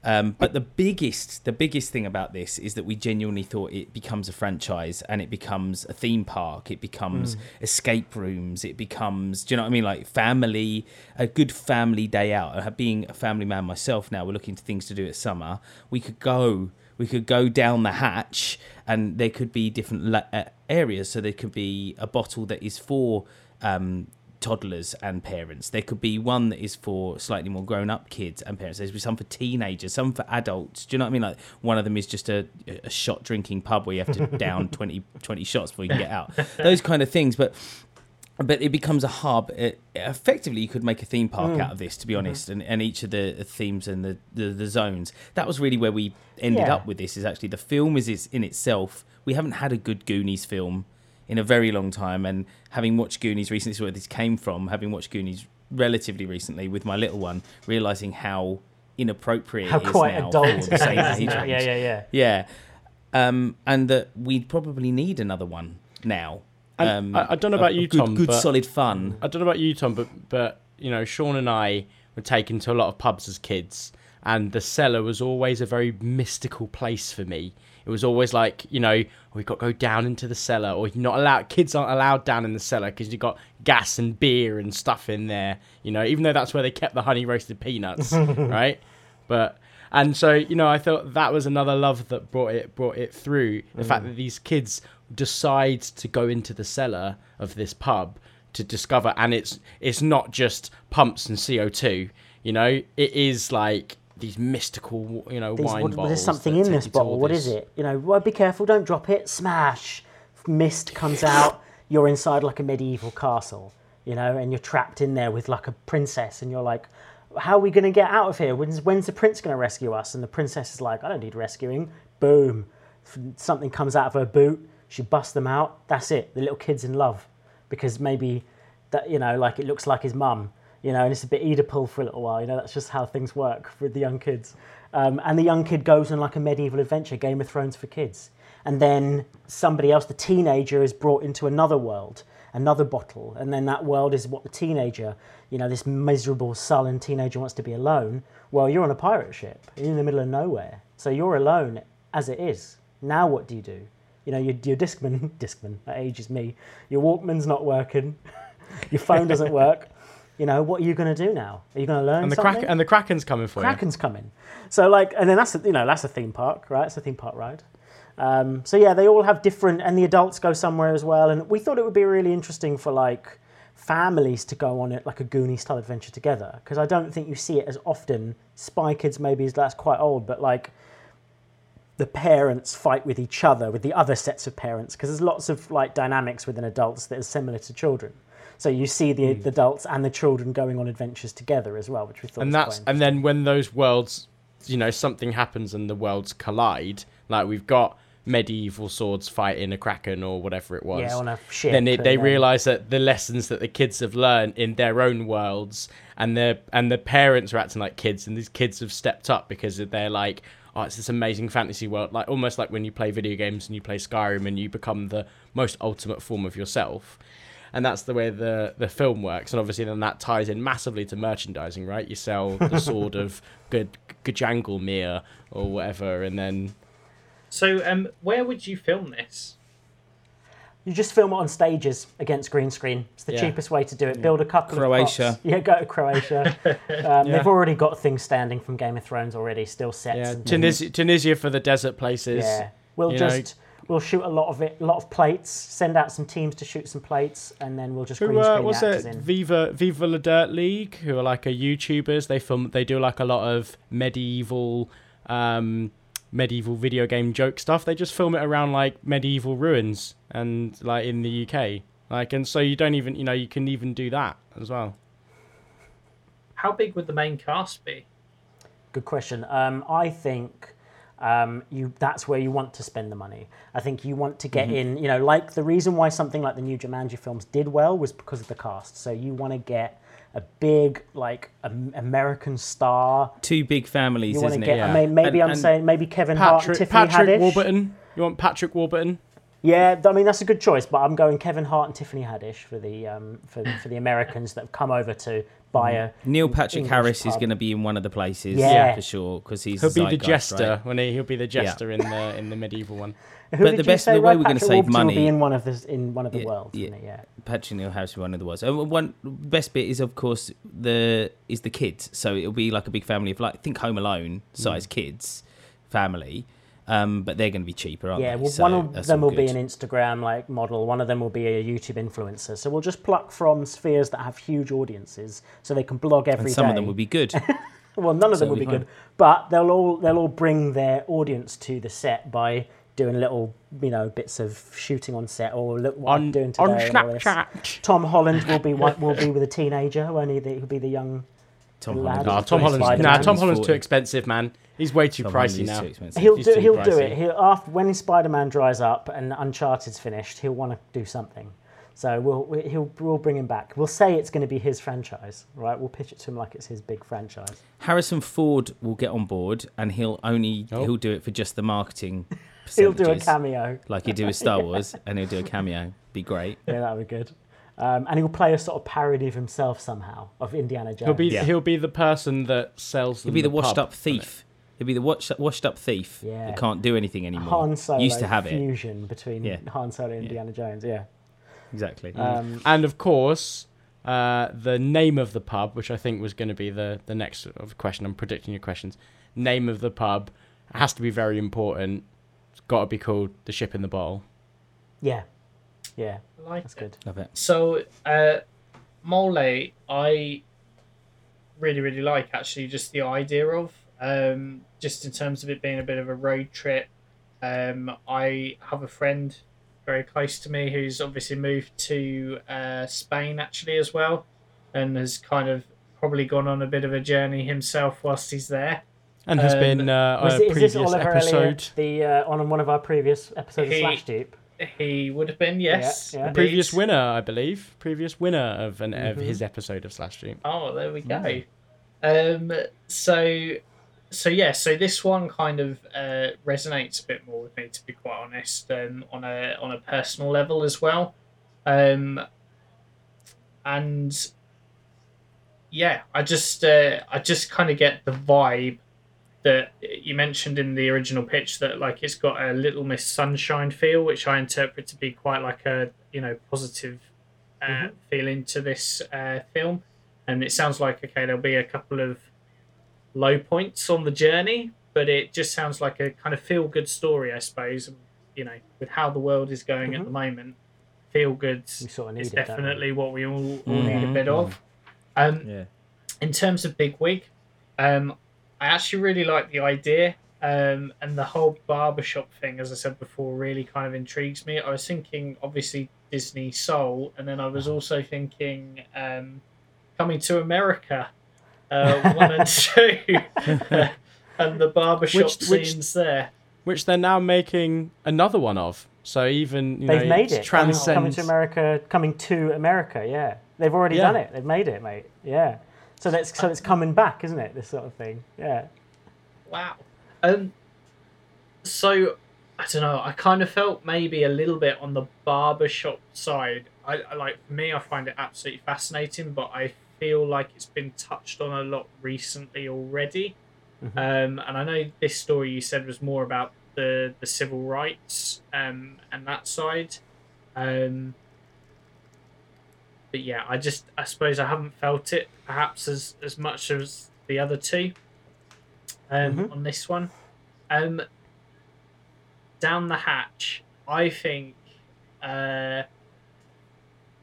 um, but the biggest the biggest thing about this is that we genuinely thought it becomes a franchise and it becomes a theme park. It becomes escape rooms. It becomes do you know what i mean? Like family a good family day out. Uh, being a family man myself now we're looking to things to do at summer. We could go we could go down the hatch and there could be different la- uh, areas. So there could be a bottle that is for um, toddlers and parents there could be one that is for slightly more grown up kids and parents there's some for teenagers some for adults do you know what i mean like one of them is just a, a shot drinking pub where you have to [LAUGHS] down 20, 20 shots before you can get out those kind of things but but it becomes a hub. It, effectively, you could make a theme park Mm. out of this, to be Mm-hmm. honest, and, and each of the themes and the, the, the zones. That was really where we ended Yeah. up with this. Is actually the film is, is in itself. We haven't had a good Goonies film in a very long time, and having watched Goonies recently, this is where this came from. Having watched Goonies relatively recently with my little one, realizing how inappropriate How it is quite now adult. for the same isn't age range. yeah, yeah, yeah. Yeah. Um, and that we'd probably need another one now. Um, I- I don't know about of you, good, Tom, Good, but- solid fun. I don't know about you, Tom, but but you know, Sean and I were taken to a lot of pubs as kids, and the cellar was always a very mystical place for me. It was always like, you know, we've got to go down into the cellar, or you're not allowed. Kids aren't allowed down in the cellar because you've got gas and beer and stuff in there. You know, even though that's where they kept the honey roasted peanuts, [LAUGHS] right? But and so you know, I thought that was another love that brought it brought it through. The fact mm. that these kids decide to go into the cellar of this pub to discover, and it's it's not just pumps and CO two. You know, it is like these mystical, you know, These, wine what, bottles. there's something in this bottle. What is this- it? You know, well, be careful. Don't drop it. Smash. Mist comes out. [LAUGHS] You're inside like a medieval castle. You know, and you're trapped in there with like a princess, and you're like, "How are we going to get out of here? When's when's the prince going to rescue us?" And the princess is like, "I don't need rescuing." Boom. Something comes out of her boot. She busts them out. That's it. The little kid's in love because maybe that you know, like it looks like his mum, you know, and it's a bit Oedipal for a little while. You know, that's just how things work with the young kids. Um, and the young kid goes on like a medieval adventure, Game of Thrones for kids. And then somebody else, the teenager, is brought into another world, another bottle, and then that world is what the teenager, you know, this miserable, sullen teenager wants to be alone. Well, you're on a pirate ship, you're in the middle of nowhere, so you're alone as it is. Now, what do you do? You know, your, your Discman, [LAUGHS] Discman, that ages me. Your Walkman's not working. [LAUGHS] your phone doesn't work. You know, what are you going to do now? Are you going to learn And the something? crack and the Kraken's coming for you. Kraken's coming. So like, and then that's a, you know that's a theme park, right? It's a theme park ride. Um, so yeah, they all have different, and the adults go somewhere as well. And we thought it would be really interesting for like families to go on it like a Goonie style adventure together because I don't think you see it as often. Spy Kids maybe is that's quite old, but like the parents fight with each other with the other sets of parents because there's lots of like dynamics within adults that are similar to children. So you see the, hmm. the adults and the children going on adventures together as well, which we thought and was that's and then when those worlds you know something happens and the worlds collide like we've got medieval swords fighting a kraken or whatever it was Yeah, on a ship. then it, they then- realize that the lessons that the kids have learned in their own worlds and their and the parents are acting like kids and these kids have stepped up because they're like oh it's this amazing fantasy world. Like almost like when you play video games and you play skyrim and you become the most ultimate form of yourself. And that's the way the the film works. And obviously then that ties in massively to merchandising right? You sell the [LAUGHS] sword of good Gajangle or whatever and then So, um, where would you film this? You just film it on stages against green screen. It's the Yeah. cheapest way to do it. Build a couple Croatia. of Croatia. [LAUGHS] Yeah, go to Croatia. Um, [LAUGHS] They've already got things standing from Game of Thrones already, still sets. yeah Tunisia, Tunisia for the desert places Yeah, we'll you know. just we'll shoot a lot of it, a lot of plates. Send out some teams to shoot some plates, and then we'll just Who green uh, screen what's the actors it? in. Viva Viva La Dirt League, who are like a YouTubers. They film. They do like a lot of medieval, um, medieval video game joke stuff. They just film it around like medieval ruins and like in the UK. Like, and so you don't even, you know, you can even do that as well. How big would the main cast be? Good question. Um, I think um, you that's where you want to spend the money. I think you want to get in. You know, like the reason why something like the new Jumanji films did well was because of the cast. So you want to get a big like um, American star. Two big families, You isn't get. it? I mean, maybe And- I'm and- saying maybe Kevin Hart and Tiffany Patrick Haddish. Warburton. You want Patrick Warburton? Yeah, I mean that's a good choice, but I'm going Kevin Hart and Tiffany Haddish for the um, for for the Americans that have come over to buy a. Neil Patrick English Harris is going to be in one of the places, Yeah. for sure, because he's He'll be the jester right? when he, he'll be the jester in the in the medieval one. [LAUGHS] Who But the best- say, the way right? we're gonna Patrick save Warburton will money- be in one of the in one of the Yeah, worlds, yeah. wouldn't it? yeah. Patrick Neil Harris will be one of the ones. And one best bit is, of course, the is the kids. So it'll be like a big family of like think Home Alone size Mm. kids, family. Um, but they're going to be cheaper, aren't Yeah, they? well, So one of them all will be an Instagram like model. One of them will be a YouTube influencer. So we'll just pluck from spheres that have huge audiences, so they can blog every and day. some [LAUGHS] of them will be good. Well, none of them so will be can- good, but they'll all they'll all bring their audience to the set by doing little, you know, bits of shooting on set or look what I'm doing today. on and all this. Snapchat. Tom Holland will be [LAUGHS] one, will be with a teenager, won't he? He'll be the young. Tom Lad. Holland. Nah, Tom Holland's nah, Tom Holland's too expensive, man. He's way too Tom pricey now. too expensive. He'll He's do too he'll do pricey. it. He'll after when Spider Man dries up and Uncharted's finished, he'll want to do something. So we'll we- he'll we'll bring him back. We'll say it's going to be his franchise, right? We'll pitch it to him like it's his big franchise. Harrison Ford will get on board, and he'll only Oh. he'll do it for just the marketing. [LAUGHS] He'll do a percentages, cameo. like he did with Star Wars, and he'll do a cameo. Be great. Yeah, that would be good. Um, and he'll play a sort of parody of himself somehow of Indiana Jones. He'll be Yeah. he'll be the person that sells. He'll them be the pub, washed up won't thief. He'll be the washed, washed up thief Yeah. that can't do anything anymore. Han Solo Used to have it. fusion between Yeah. Han Solo and Indiana Jones. Yeah. Exactly. Um, And of course, uh, the name of the pub, which I think was going to be the the next sort of question. I'm predicting your questions. Name of the pub has to be very important. It's got to be called the Ship in the Bottle. yeah. Yeah. I like That's it. good. Love it. So, uh, Mole, I really, really like actually just the idea of, um, just in terms of it being a bit of a road trip. Um, I have a friend very close to me who's obviously moved to uh, Spain actually as well, and has kind of probably gone on a bit of a journey himself whilst he's there. And has Um, been uh, Was a it, is previous this Oliver episode. Elliott, the uh, on one of our previous episodes He- of Slash Deep? He would have been, yes. Yeah, yeah. indeed. Previous winner, I believe. Previous winner of an of Mhm. his episode of Slash Deep. Oh, there we go. Um, so, so yeah, so this one kind of uh, resonates a bit more with me, to be quite honest, um, on a on a personal level as well. Um, and yeah, I just uh, I just kind of get the vibe that you mentioned in the original pitch that like it's got a Little Miss Sunshine feel, which I interpret to be quite like a you know positive uh, Mhm. feeling to this uh, film, and it sounds like okay there'll be a couple of low points on the journey, but it just sounds like a kind of feel good story, I suppose. You know, with how the world is going at Mhm. the moment, feel good sort of is it. don't definitely what we all, all need a bit of. Um, Yeah. in terms of Big Wig, um, I actually really like the idea. Um, and the whole barbershop thing, as I said before, really kind of intrigues me. I was thinking, obviously, Disney Soul, and then I was also thinking um, Coming to America, uh, one and [LAUGHS] two, [LAUGHS] and the barbershop Which- which- scenes there. Which they're now making another one of. So even you They've made it. Coming, transcends. coming to America. Coming to America. Yeah, they've already Yeah. done it. They've made it, mate. Yeah. So that's so it's coming back, isn't it? This sort of thing. Yeah. Wow. Um. So I don't know. I kind of felt maybe a little bit on the barbershop side. I, I like for me, I find it absolutely fascinating, but I feel like it's been touched on a lot recently already. Mhm. Um, and I know this story you said was more about the the civil rights um, and that side. Um, but yeah, I just I suppose I haven't felt it perhaps as as much as the other two um, Mhm. on this one. Um, down the hatch, I think. Uh,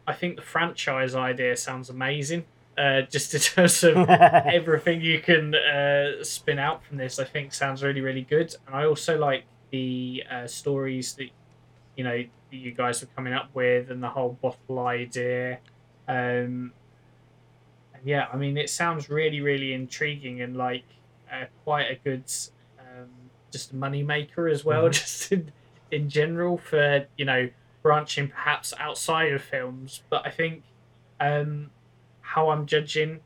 I think the franchise idea sounds amazing. Uh, just in [LAUGHS] terms of [LAUGHS] everything you can uh, spin out from this, I think sounds really, really good. And I also like the uh, stories that you know that you guys were coming up with, and the whole bottle idea. Um, and yeah, I mean, it sounds really, really intriguing and like uh, quite a good, um, just a money maker as well, [LAUGHS] Mhm. just in, in general for you know branching perhaps outside of films. But I think um, how I'm judging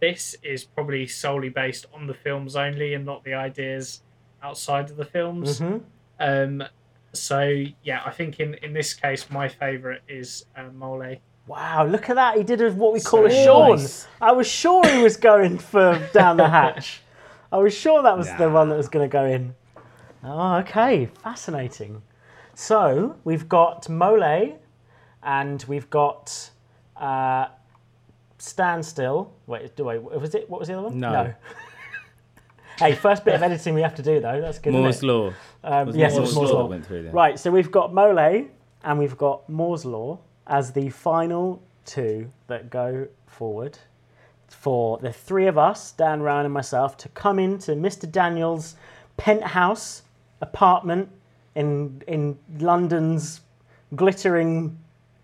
this is probably solely based on the films only and not the ideas outside of the films. hmm Um, so yeah, I think in in this case, my favourite is uh, Mole. Wow, look at that. He did a, what we call a So Sean. nice. I was sure he was going for down the hatch. [LAUGHS] I was sure that was the one that was going to go in. Oh, okay. Fascinating. So we've got Mole and we've got uh, Standstill. Wait, do I, was it, what was the other one? No. [LAUGHS] hey, first bit of editing we have to do though. That's good. Moore's? Law. Um, yes, Moore's Moore's Law Law. went through there. Right, so we've got Mole and we've got Moore's Law as the final two that go forward for the three of us, Dan Ryan and myself, to come into Mr. Daniels' penthouse apartment in in London's glittering,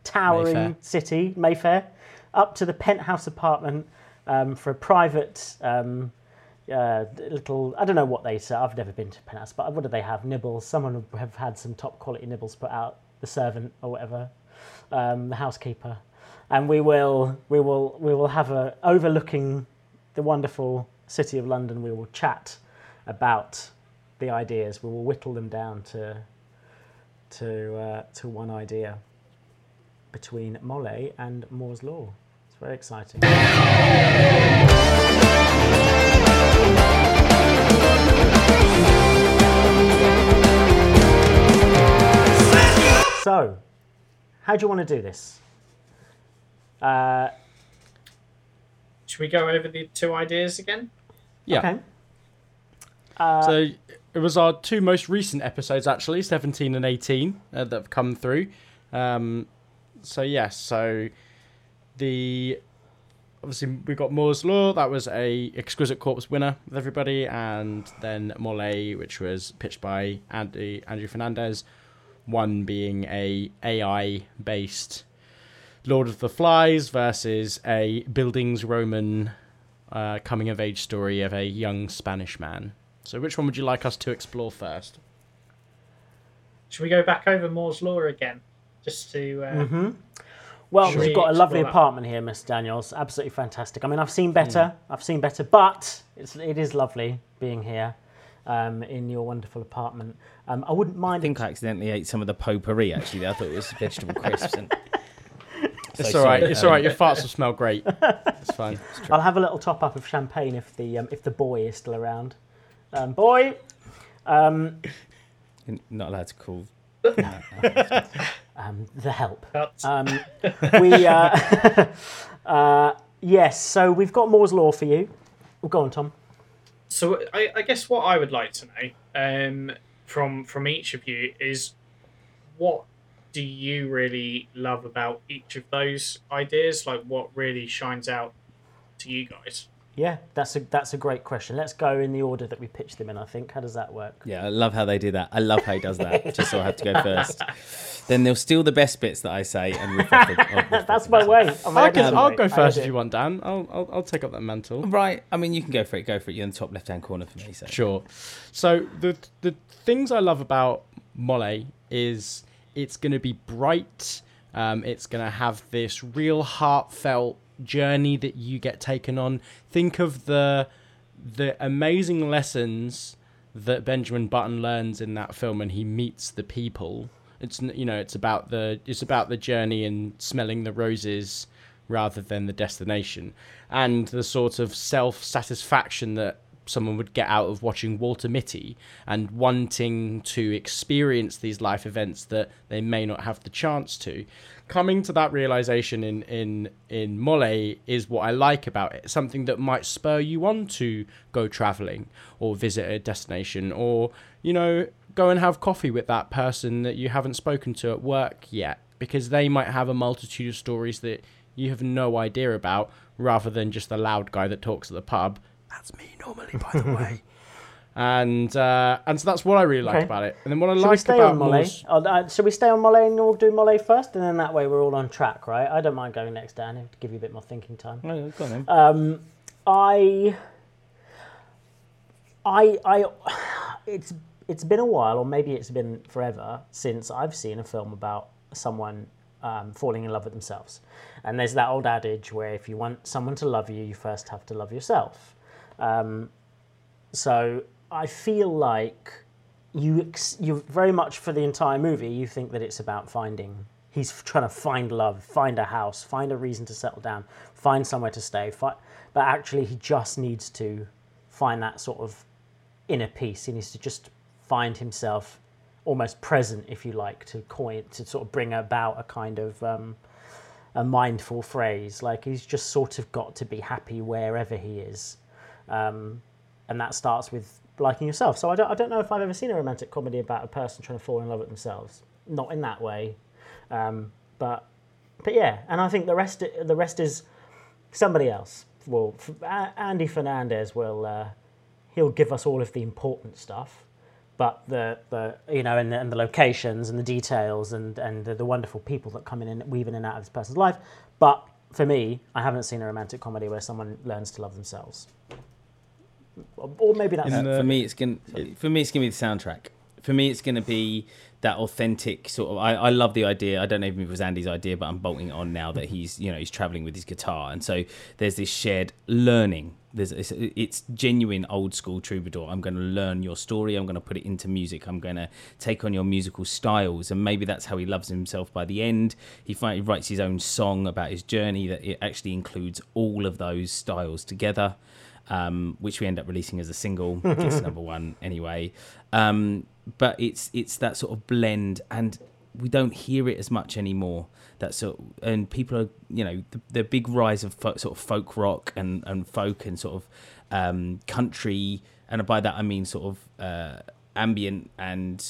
towering Mayfair. city, Mayfair, up to the penthouse apartment um, for a private um, uh, little. I don't know what they sell. I've never been to penthouse, but what do they have? Nibbles. Someone would have had some top quality nibbles put out. The servant or whatever, um, the housekeeper, and we will we will we will have a overlooking the wonderful city of London. We will chat about the ideas. We will whittle them down to to uh, to one idea between Mole and Moore's Law. It's very exciting. So, how do you want to do this? Uh, Should we go over the two ideas again? Yeah. Okay. so it was our two most recent episodes, actually, 17 and 18, uh, that have come through. Um, so, yes, so the. Obviously, we got Moore's Law. That was a Exquisite Corpse winner with everybody, and then Mole, which was pitched by Andy Andrew Fernandez. One being a AI based Lord of the Flies versus a Bildungsroman uh, coming of age story of a young Spanish man. So, which one would you like us to explore first? Should we go back over Moore's Law again? Just to. Uh, Mm-hmm. Well, Should we've got a lovely explore apartment here, Miss Daniels. Absolutely fantastic. I mean, I've seen better. I've seen better, but it's, it is lovely being here um, in your wonderful apartment. Um, I wouldn't mind. I mind. think I accidentally ate some of the potpourri. Actually, I thought it was vegetable [LAUGHS] crisps. And... It's all right. It's all right. Your farts will smell great. [LAUGHS] It's fine. I'll have a little top up of champagne if the um, if the boy is still around. Um, boy, um, Not allowed to call. [LAUGHS] um, the help. Um, we uh, [LAUGHS] uh, yes. So we've got Moore's law for you. Oh, go on, Tom. so I, I guess what I would like to know um, from from each of you is what do you really love about each of those ideas? Like what really shines out to you guys? Yeah, that's a that's a great question. Let's go in the order that we pitched them in. I think. How does that work? Yeah, I love how they do that. I love how he does that. [LAUGHS] Just so I have to go first. Then they'll steal the best bits that I say and riff off the, off- riff [LAUGHS] off That's my way. I'm I can, I'll go first if you want, Dan. I'll, I'll, I'll take up that mantle. Right. I mean, you can go for it. Go for it. You're in the top left-hand corner for me. So. Sure. So the the things I love about Mole is it's going to be bright. Um, it's going to have this real heartfelt journey that you get taken on. Think of the the amazing lessons that Benjamin Button learns in that film when he meets the people. It's you know it's about the it's about the journey and smelling the roses rather than the destination, and the sort of self satisfaction that someone would get out of watching Walter Mitty and wanting to experience these life events that they may not have the chance to. Coming to that realization in in in Mole is what I like about it. Something that might spur you on to go traveling or visit a destination or you know go and have coffee with that person that you haven't spoken to at work yet because they might have a multitude of stories that you have no idea about rather than just the loud guy that talks at the pub that's me normally, by the way. [LAUGHS] And uh, and so that's what I really like Okay. about it. And then what I Shall like stay about on Mole? Moore's- Oh, uh, shall we stay on Mole and we'll do Mole first, and then that way we're all on track, right? I don't mind going next, Dan, to give you a bit more thinking time. Oh, go on. Um, I, I, I, it's it's been a while, or maybe it's been forever since I've seen a film about someone um, falling in love with themselves. And there's that old adage where if you want someone to love you, you first have to love yourself. Um, so I feel like you you very much for the entire movie you think that it's about finding he's trying to find love find a house find a reason to settle down find somewhere to stay fi- but actually he just needs to find that sort of inner peace. He needs to just find himself almost present if you like to coin to sort of bring about a kind of um, a mindful phrase. Like he's just sort of got to be happy wherever he is um, and that starts with liking yourself. So I don't, I don't know if I've ever seen a romantic comedy about a person trying to fall in love with themselves. Not in that way, um, but but yeah. And I think the rest the rest is somebody else. Well, Andy Fernandez will uh, he'll give us all of the important stuff. but the, the you know and the, and the locations and the details and and the, the wonderful people that come in and weave in and out of this person's life. But for me, I haven't seen a romantic comedy where someone learns to love themselves. Or- Or maybe that's the- for me, it's gonna for me it's gonna be the soundtrack. For me, it's gonna be that authentic sort of. I, I love the idea. I don't know if it was Andy's idea, but I'm bolting it on now that he's you know he's traveling with his guitar, and so there's this shared learning. There's it's, it's genuine old school troubadour. I'm going to learn your story. I'm going to put it into music. I'm going to take on your musical styles, and maybe that's how he loves himself. By the end, he finally writes his own song about his journey that it actually includes all of those styles together um, which we end up releasing as a single. [LAUGHS] Gets number one anyway. Um, but it's it's that sort of blend, and we don't hear it as much anymore. That sort, and people are you know the, the big rise of folk, sort of folk rock and and folk and sort of um, country, and by that I mean sort of uh, ambient and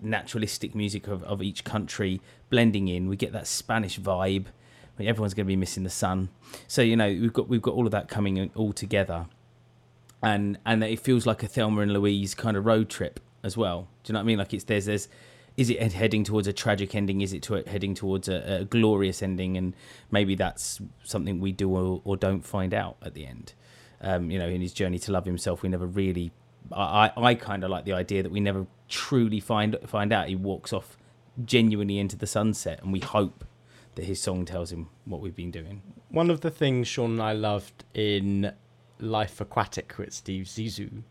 naturalistic music of, of each country blending in. We get that Spanish vibe. Everyone's going to be missing the sun. So you know we've got we've got all of that coming all together, and and it feels like a Thelma and Louise kind of road trip as well. Do you know what I mean? Like it's there's there's is it heading towards a tragic ending? Is it to, heading towards a, a glorious ending? And maybe that's something we do or, or don't find out at the end. Um, you know, in his journey to love himself, we never really. I I, I kind of like the idea that we never truly find find out. He walks off genuinely into the sunset, and we hope that his song tells him what we've been doing. One of the things Sean and I loved in Life Aquatic with Steve Zissou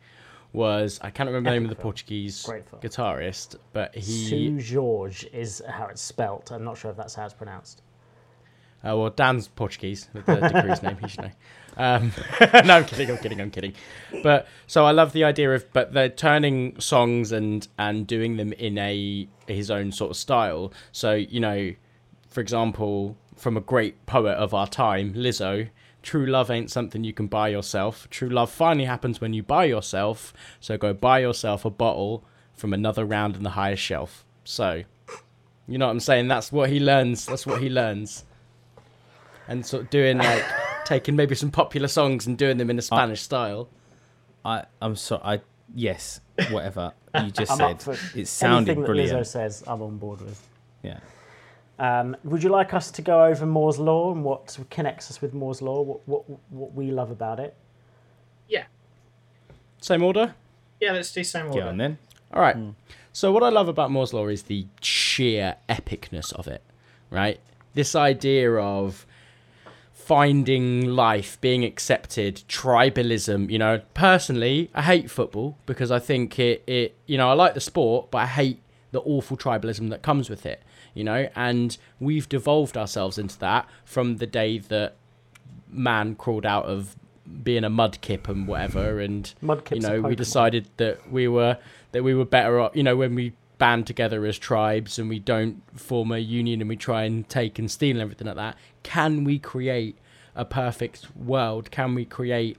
was I can't remember the name of the Portuguese Great guitarist, but he Seu Jorge is how it's spelt. I'm not sure if that's how it's pronounced. Uh, well, Dan's Portuguese with the degrees name. He should know. Um, [LAUGHS] no, I'm kidding. I'm kidding. I'm kidding. But so I love the idea of, but they're turning songs and and doing them in a his own sort of style. So you know, for example, from a great poet of our time, Lizzo. True love ain't something you can buy yourself. True love finally happens when you buy yourself. So go buy yourself a bottle from another round in the highest shelf. So, you know what I'm saying? That's what he learns. That's what he learns and sort of doing like [LAUGHS] taking maybe some popular songs and doing them in a Spanish style. I I'm sorry. I yes, whatever [LAUGHS] you just I'm said. It sounded anything that brilliant. Lizzo says. I'm on board with. Yeah. Um, would you like us to go over Moore's law and what connects us with Moore's law? What what what we love about it? Yeah, Same order. yeah. Let's do same Get order. on then. All right. So what I love about Moore's law is the sheer epicness of it, right? This idea of finding life, being accepted, tribalism. You know, personally, I hate football because I think it, it, you know, I like the sport, but I hate the awful tribalism that comes with it. You know, and we've devolved ourselves into that from the day that man crawled out of being a mudkip and whatever, and Mudkips you know, we decided that we were that we were better off. You know, when we band together as tribes and we don't form a union and we try and take and steal and everything like that. Can we create a perfect world? Can we create?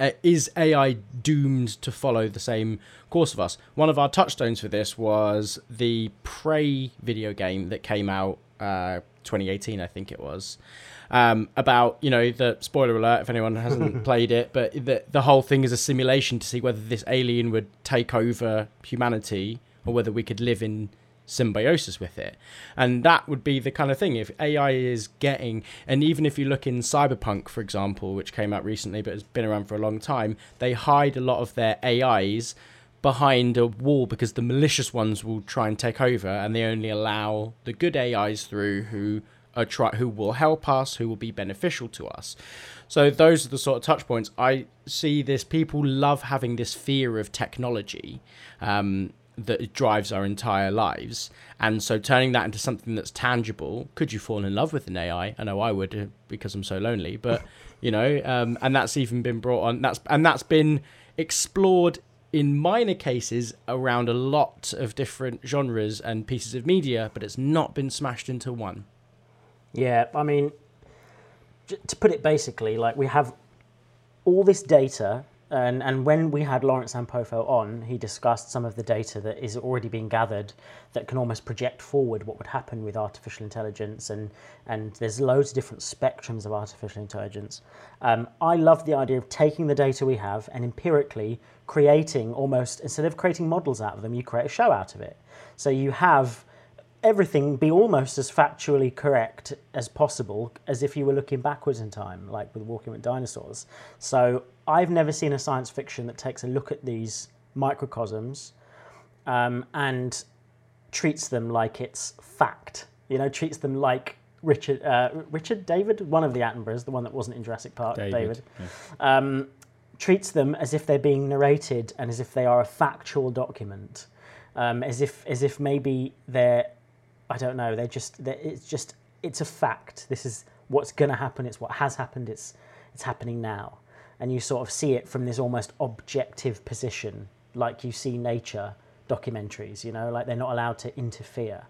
Uh, is AI doomed to follow the same course of us? One of our touchstones for this was the Prey video game that came out uh, 2018, I think it was, um, about you know the spoiler alert if anyone hasn't [LAUGHS] played it, but the the whole thing is a simulation to see whether this alien would take over humanity or whether we could live in symbiosis with it. And that would be the kind of thing if AI is getting, and even if you look in Cyberpunk, for example, which came out recently but has been around for a long time, they hide a lot of their AIs behind a wall because the malicious ones will try and take over and they only allow the good AIs through who are try who will help us, who will be beneficial to us. So those are the sort of touch points. I see this people love having this fear of technology. Um, that drives our entire lives. And so turning that into something that's tangible, could you fall in love with an AI? I know I would uh, because I'm so lonely, but [LAUGHS] you know, um, and that's even been brought on. That's and that's been explored in minor cases around a lot of different genres and pieces of media, but it's not been smashed into one. Yeah, I mean, to put it basically, like we have all this data and, and when we had Lawrence Ampofo on, he discussed some of the data that is already being gathered that can almost project forward what would happen with artificial intelligence, and, and there's loads of different spectrums of artificial intelligence. Um, I love the idea of taking the data we have and empirically creating almost, instead of creating models out of them, you create a show out of it. So you have everything be almost as factually correct as possible as if you were looking backwards in time, like with Walking with Dinosaurs. So I've never seen a science fiction that takes a look at these microcosms um, and treats them like it's fact. You know, treats them like Richard, uh, Richard David, one of the Attenboroughs, the one that wasn't in Jurassic Park, David, David, um, treats them as if they're being narrated and as if they are a factual document, um, as if as if maybe they're, I don't know, they're just they're, it's just it's a fact. This is what's going to happen. It's what has happened. It's it's happening now, and you sort of see it from this almost objective position, like you see nature documentaries. You know, like they're not allowed to interfere.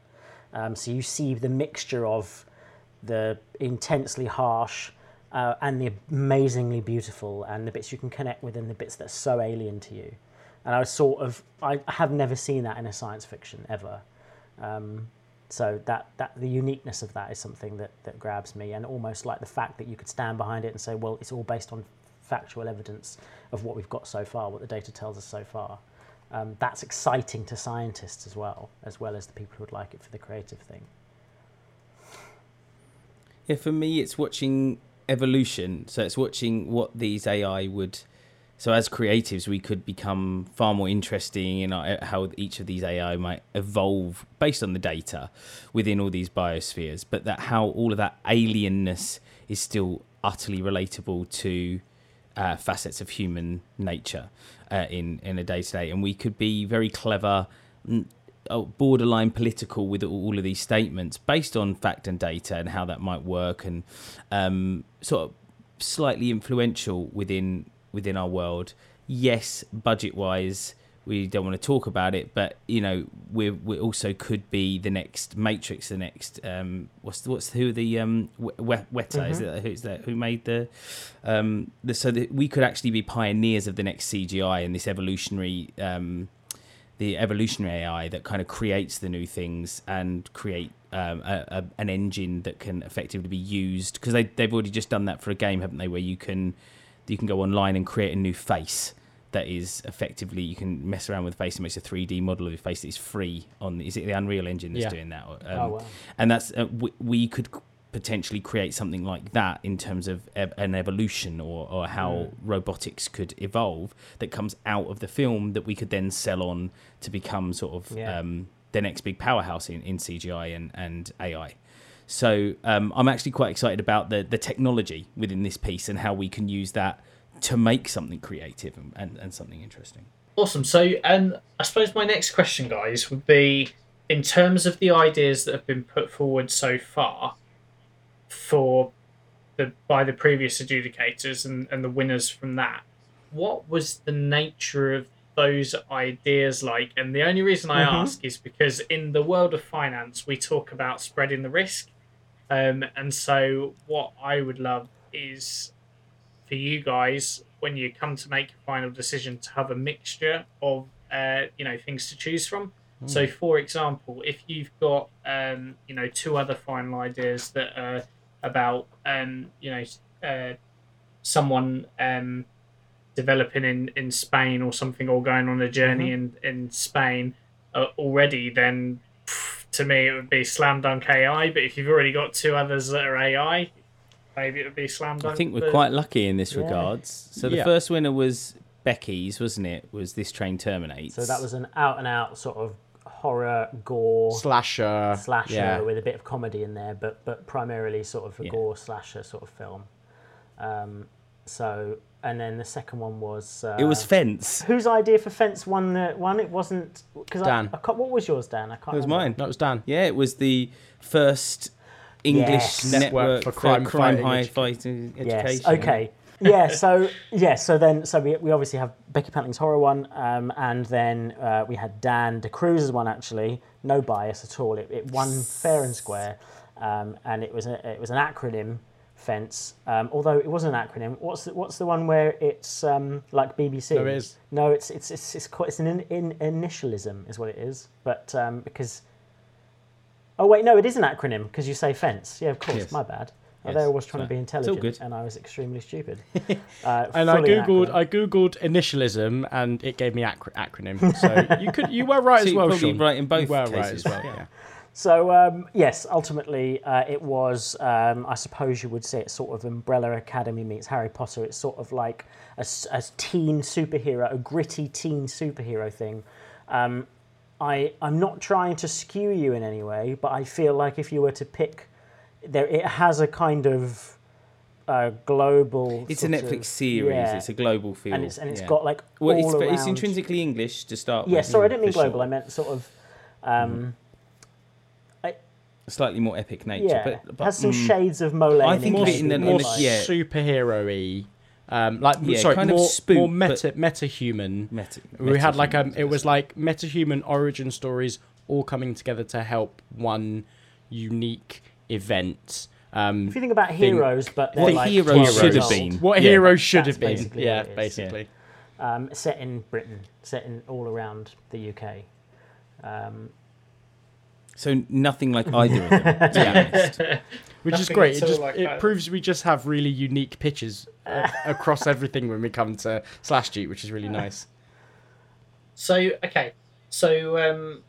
Um, so you see the mixture of the intensely harsh uh, and the amazingly beautiful, and the bits you can connect with, and the bits that are so alien to you. And I was sort of, I have never seen that in a science fiction ever. Um, so that, that the uniqueness of that is something that, that grabs me, and almost like the fact that you could stand behind it and say, well, it's all based on factual evidence of what we've got so far, what the data tells us so far. Um, that's exciting to scientists as well, as well as the people who would like it for the creative thing. Yeah, for me, it's watching evolution. So it's watching what these AI would. So as creatives, we could become far more interesting in our, how each of these AI might evolve based on the data within all these biospheres. But that how all of that alienness is still utterly relatable to uh, facets of human nature uh, in in a day to day, and we could be very clever oh, borderline political with all of these statements based on fact and data and how that might work and um, sort of slightly influential within within our world. Yes budget wise we don't want to talk about it but you know we we also could be the next matrix the next um what's what's who the um Weta mm-hmm. is it who's that who made the um the, so that we could actually be pioneers of the next CGI and this evolutionary um the evolutionary AI that kind of creates the new things and create um, a, a, an engine that can effectively be used because they they've already just done that for a game, haven't they? Where you can you can go online and create a new face that is effectively you can mess around with face and makes a 3D model of your face that is free on is it the Unreal Engine that's Yeah. doing that? Um, Oh, wow. And that's uh, we, we could potentially create something like that in terms of an evolution or, or how Mm. robotics could evolve that comes out of the film that we could then sell on to become sort of Yeah. um, the next big powerhouse in, in CGI and, and AI. So um, I'm actually quite excited about the, the technology within this piece and how we can use that to make something creative and, and, and something interesting. Awesome. So, um, I suppose my next question, guys, would be in terms of the ideas that have been put forward so far for the by the previous adjudicators and, and the winners from that. What was the nature of those ideas like? And the only reason I Mhm. ask is because in the world of finance, we talk about spreading the risk. Um, and so, what I would love is for you guys when you come to make your final decision to have a mixture of uh, you know things to choose from. So, for example, if you've got um, you know two other final ideas that are about um, you know uh, someone um, developing in, in Spain or something, or going on a journey in in Spain uh, already, then pff, to me it would be slam dunk AI. But if you've already got two others that are AI, maybe it would be slam dunk. I think we're the- quite lucky in this Yeah. regards. So the Yeah. first winner was Becky's, wasn't it? Was this train terminates? So that was an out and out sort of horror gore Slasher. slasher Yeah. with a bit of comedy in there, but but primarily sort of a Yeah. gore slasher sort of film. Um, so and then the second one was uh, it was Fence. whose idea for Fence won the one? It wasn't because I, Dan. I can't, what was yours, Dan? I can't. It was remember. mine. That was Dan. Yeah, it was the first English Yes. network, for crime fighting high edu- fighting Yes. education. Okay. yeah. So yeah. So then, so we, we obviously have Becky Pantling's horror one, um, and then uh, we had Dan De Cruz's one. Actually, no bias at all. It, it won fair and square, um, and it was a, it was an acronym Fence. Um, although it wasn't an acronym. What's the, what's the one where it's um, like BBC? No, it is. No, it's it's it's it's, quite, it's an in, in, initialism is what it is. But um, because oh wait, no, it is an acronym because you say fence. Yeah, of course. Yes. My bad. Yes, there I was trying to be intelligent, good. and I was extremely stupid. [LAUGHS] Uh, And I googled acronym. I googled initialism and it gave me acro- acronym. So you could you were right [LAUGHS] So as you're well. probably Sean. right in both You were right as well. yeah. Yeah. So um, yes, ultimately uh, it was. Um, I suppose you would say it's sort of Umbrella Academy meets Harry Potter. It's sort of like a teen superhero, a gritty teen superhero thing. Um, I I'm not trying to skew you in any way, but I feel like if you were to pick, there it has a kind of uh, global. It's a Netflix of- series. yeah, It's a global feel. and it's and it's yeah. got like Well, all it's, around. it's intrinsically English to start Yeah, with. sorry, I didn't mean global. sure. I meant sort of. Um, A slightly more epic nature. yeah, but, but has some mm, shades of Mole. I in think it, of more, it in maybe, the- more in the- yeah. superhero-y. Um, like Yeah, sorry, kind of more, spook, more meta meta-human. meta, we had like um, it was like meta-human origin stories all coming together to help one unique event. Um, If you think about thing- heroes, but they're What like heroes 12 should have been. what Yeah, heroes should have been. basically Yeah, what it is, yeah. basically. um, set in Britain, set in all around the UK. Um, So nothing like [LAUGHS] either of them. To be honest. [LAUGHS] Which is Nothing great. It at all just like it that. proves we just have really unique pitches uh, [LAUGHS] across everything when we come to Slash Duke, which is really nice. So okay, so um,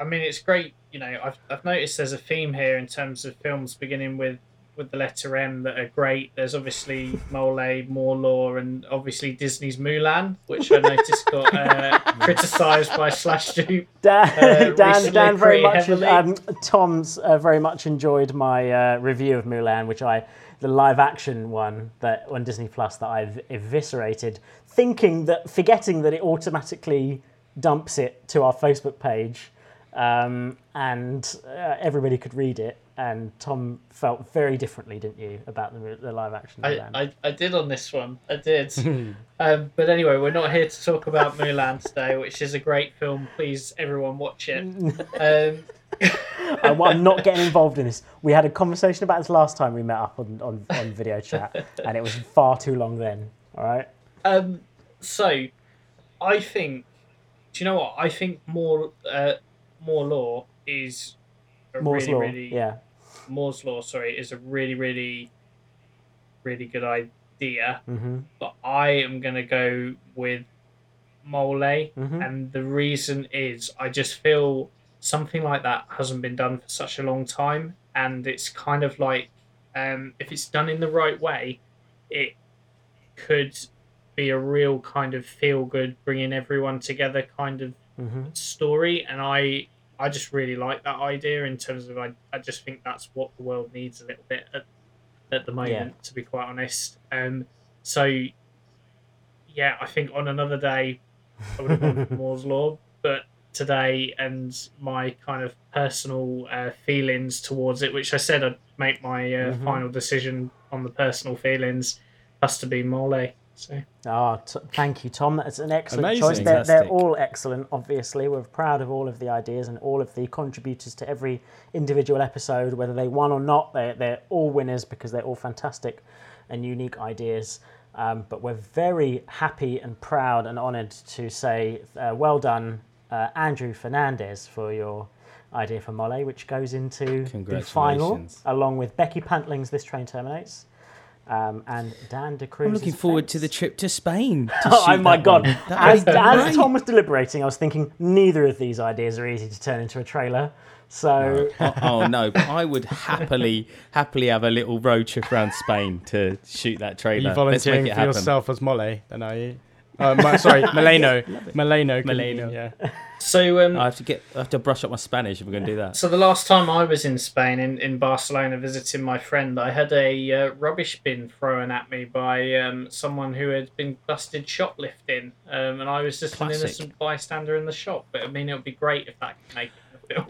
I mean it's great. You know, I've I've noticed there's a theme here in terms of films beginning with with the letter M that are great. There's obviously Mole, More Law, and obviously Disney's Mulan, which I noticed got uh, [LAUGHS] criticised by Slash Dupe. Dan, Uh, [LAUGHS] Dan, recently Dan very much. heavily. Um, Tom's uh, very much enjoyed my uh, review of Mulan, which I, the live action one that on Disney Plus that I've eviscerated, thinking that, forgetting that it automatically dumps it to our Facebook page, um, and uh, everybody could read it. And Tom felt very differently, didn't you, about the, the live action I, Mulan? I, I did on this one. I did. [LAUGHS] um, but anyway, we're not here to talk about Mulan today, which is a great film. Please, everyone, watch it. Um, [LAUGHS] I'm, I'm not getting involved in this. We had a conversation about this last time we met up on, on, on video chat, and it was far too long then. All right. Um, so, I think. Do you know what? I think more, uh, more law is a Moore's really, Law. really Yeah. Moore's law. Sorry, is a really, really, really good idea. Mm-hmm. But I am gonna go with Mole, Mhm. and the reason is I just feel something like that hasn't been done for such a long time, and it's kind of like um, if it's done in the right way, it could be a real kind of feel good, bringing everyone together kind of Mm-hmm. story. And I, I just really like that idea in terms of I, I just think that's what the world needs a little bit at, at the moment, to be quite honest. Um, so yeah, I think on another day I would have gone for [LAUGHS] Moore's Law, but today and my kind of personal uh, feelings towards it, which I said I'd make my uh, Mhm. final decision on the personal feelings, has to be Mole. So Ah, t- thank you, Tom. That's an excellent choice. They're, they're all excellent, obviously. We're proud of all of the ideas and all of the contributors to every individual episode, whether they won or not. They're, they're all winners because they're all fantastic and unique ideas. Um, but we're very happy and proud and honoured to say uh, well done, uh, Andrew Fernandez, for your idea for Mole, which goes into the final, along with Becky Pantling's This Train Terminates. Um, and Dan De Cruz. I'm looking forward to the trip to Spain. to [LAUGHS] Oh, shoot my that god! As, as. Tom was deliberating, I was thinking neither of these ideas are easy to turn into a trailer. So oh, oh, no, I would happily, happily have a little road trip around Spain to shoot that Are trailer. you Let's volunteering for happen. yourself as Mole? Then are you? Uh, Ma- sorry, Mileno. Mileno. can- Yeah. So um, I have to get, I have to brush up my Spanish if we're going to do that. So the last time I was in Spain, in, in Barcelona, visiting my friend, I had a uh, rubbish bin thrown at me by um, someone who had been busted shoplifting, um, and I was just Classic. an innocent bystander in the shop. But I mean, it would be great if that could make it in the film.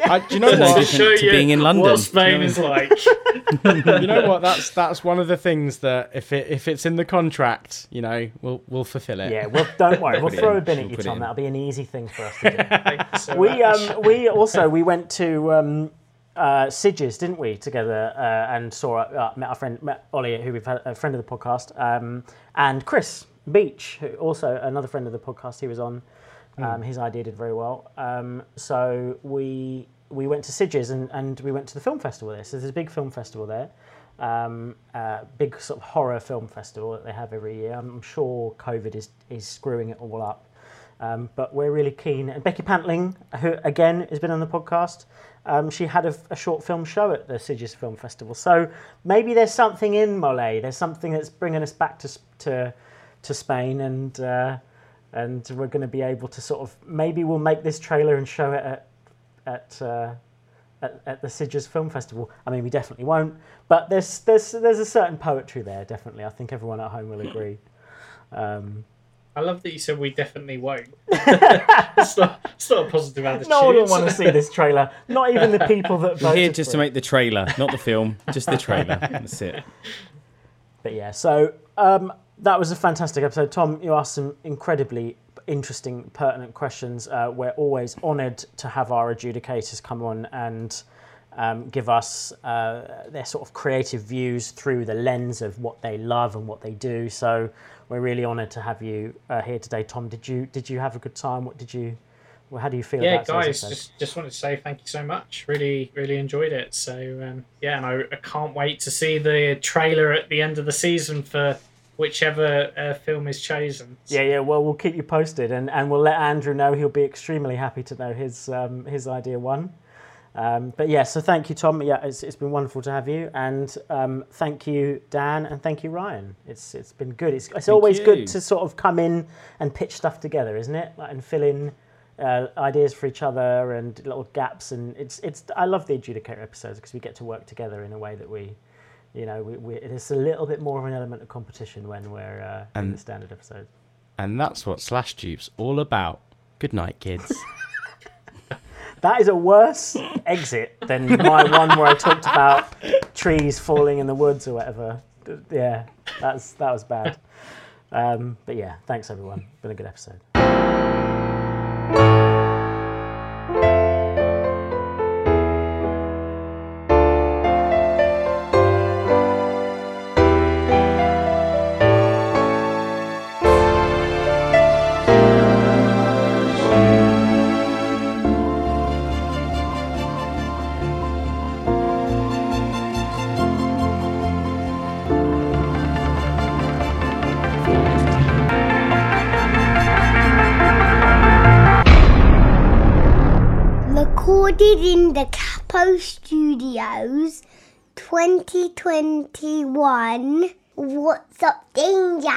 I, do you know So no what? different to being in London. what Spain is like. [LAUGHS] you know what? That's that's one of the things that if it if it's in the contract, you know, we'll we'll fulfill it. yeah, well, don't worry, we'll throw in. a bin We'll at you, Tom. That'll be an easy thing for us to do. [LAUGHS] So we much. um we also we went to um uh, Sitges, didn't we, together, uh, and saw uh, met our friend met Ollie, who we've had a friend of the podcast, um, and Chris Beach, who also another friend of the podcast. He was on. Um, his idea did very well. Um, so we we went to Sitges and, and we went to the film festival there. So there's a big film festival there, um, uh, big sort of horror film festival that they have every year. I'm sure COVID is is screwing it all up. Um, but we're really keen. And Becky Pantling, who again has been on the podcast, um, she had a, a short film show at the Sitges Film Festival. So maybe there's something in Mole. There's something that's bringing us back to to to Spain, and uh, and we're going to be able to sort of maybe we'll make this trailer and show it at at. Uh, at, at the Sitges Film Festival. I mean, we definitely won't, but there's there's there's a certain poetry there. Definitely, I think everyone at home will agree. Um, I love that you said we definitely won't. [LAUGHS] it's, not, it's not a positive attitude. No one will want to see this trailer. Not even the people that [LAUGHS] We're voted here just for to it. make the trailer, not the film, just the trailer. That's it. But yeah, so um, that was a fantastic episode. Tom, you asked some incredibly interesting, pertinent questions. Uh, we're always honoured to have our adjudicators come on and um, give us uh, their sort of creative views through the lens of what they love and what they do. So we're really honoured to have you uh, here today, Tom. Did you did you have a good time? What did you? Well, how do you feel yeah, guys, just just wanted to say thank you so much. Really, really enjoyed it. So um, yeah, and I, I can't wait to see the trailer at the end of the season for whichever uh, film is chosen. Yeah, yeah. Well, we'll keep you posted, and, and we'll let Andrew know. He'll be extremely happy to know his um, his idea won. Um, but yeah, so thank you, Tom. Yeah, it's, it's been wonderful to have you, and um, thank you, Dan, and thank you, Ryan. It's it's been good. It's it's always you. good to sort of come in and pitch stuff together, isn't it? Like, and fill in uh, ideas for each other and little gaps. And it's it's I love the adjudicator episodes because we get to work together in a way that we. You know, we, we, it's a little bit more of an element of competition when we're uh, in the standard episodes. And that's what Slash Tube's all about. Good night, kids. [LAUGHS] That is a worse exit than my one where I talked about trees falling in the woods or whatever. Yeah, that's that was bad. Um, but yeah, thanks everyone. Been a good episode. 2021. What's up, danger?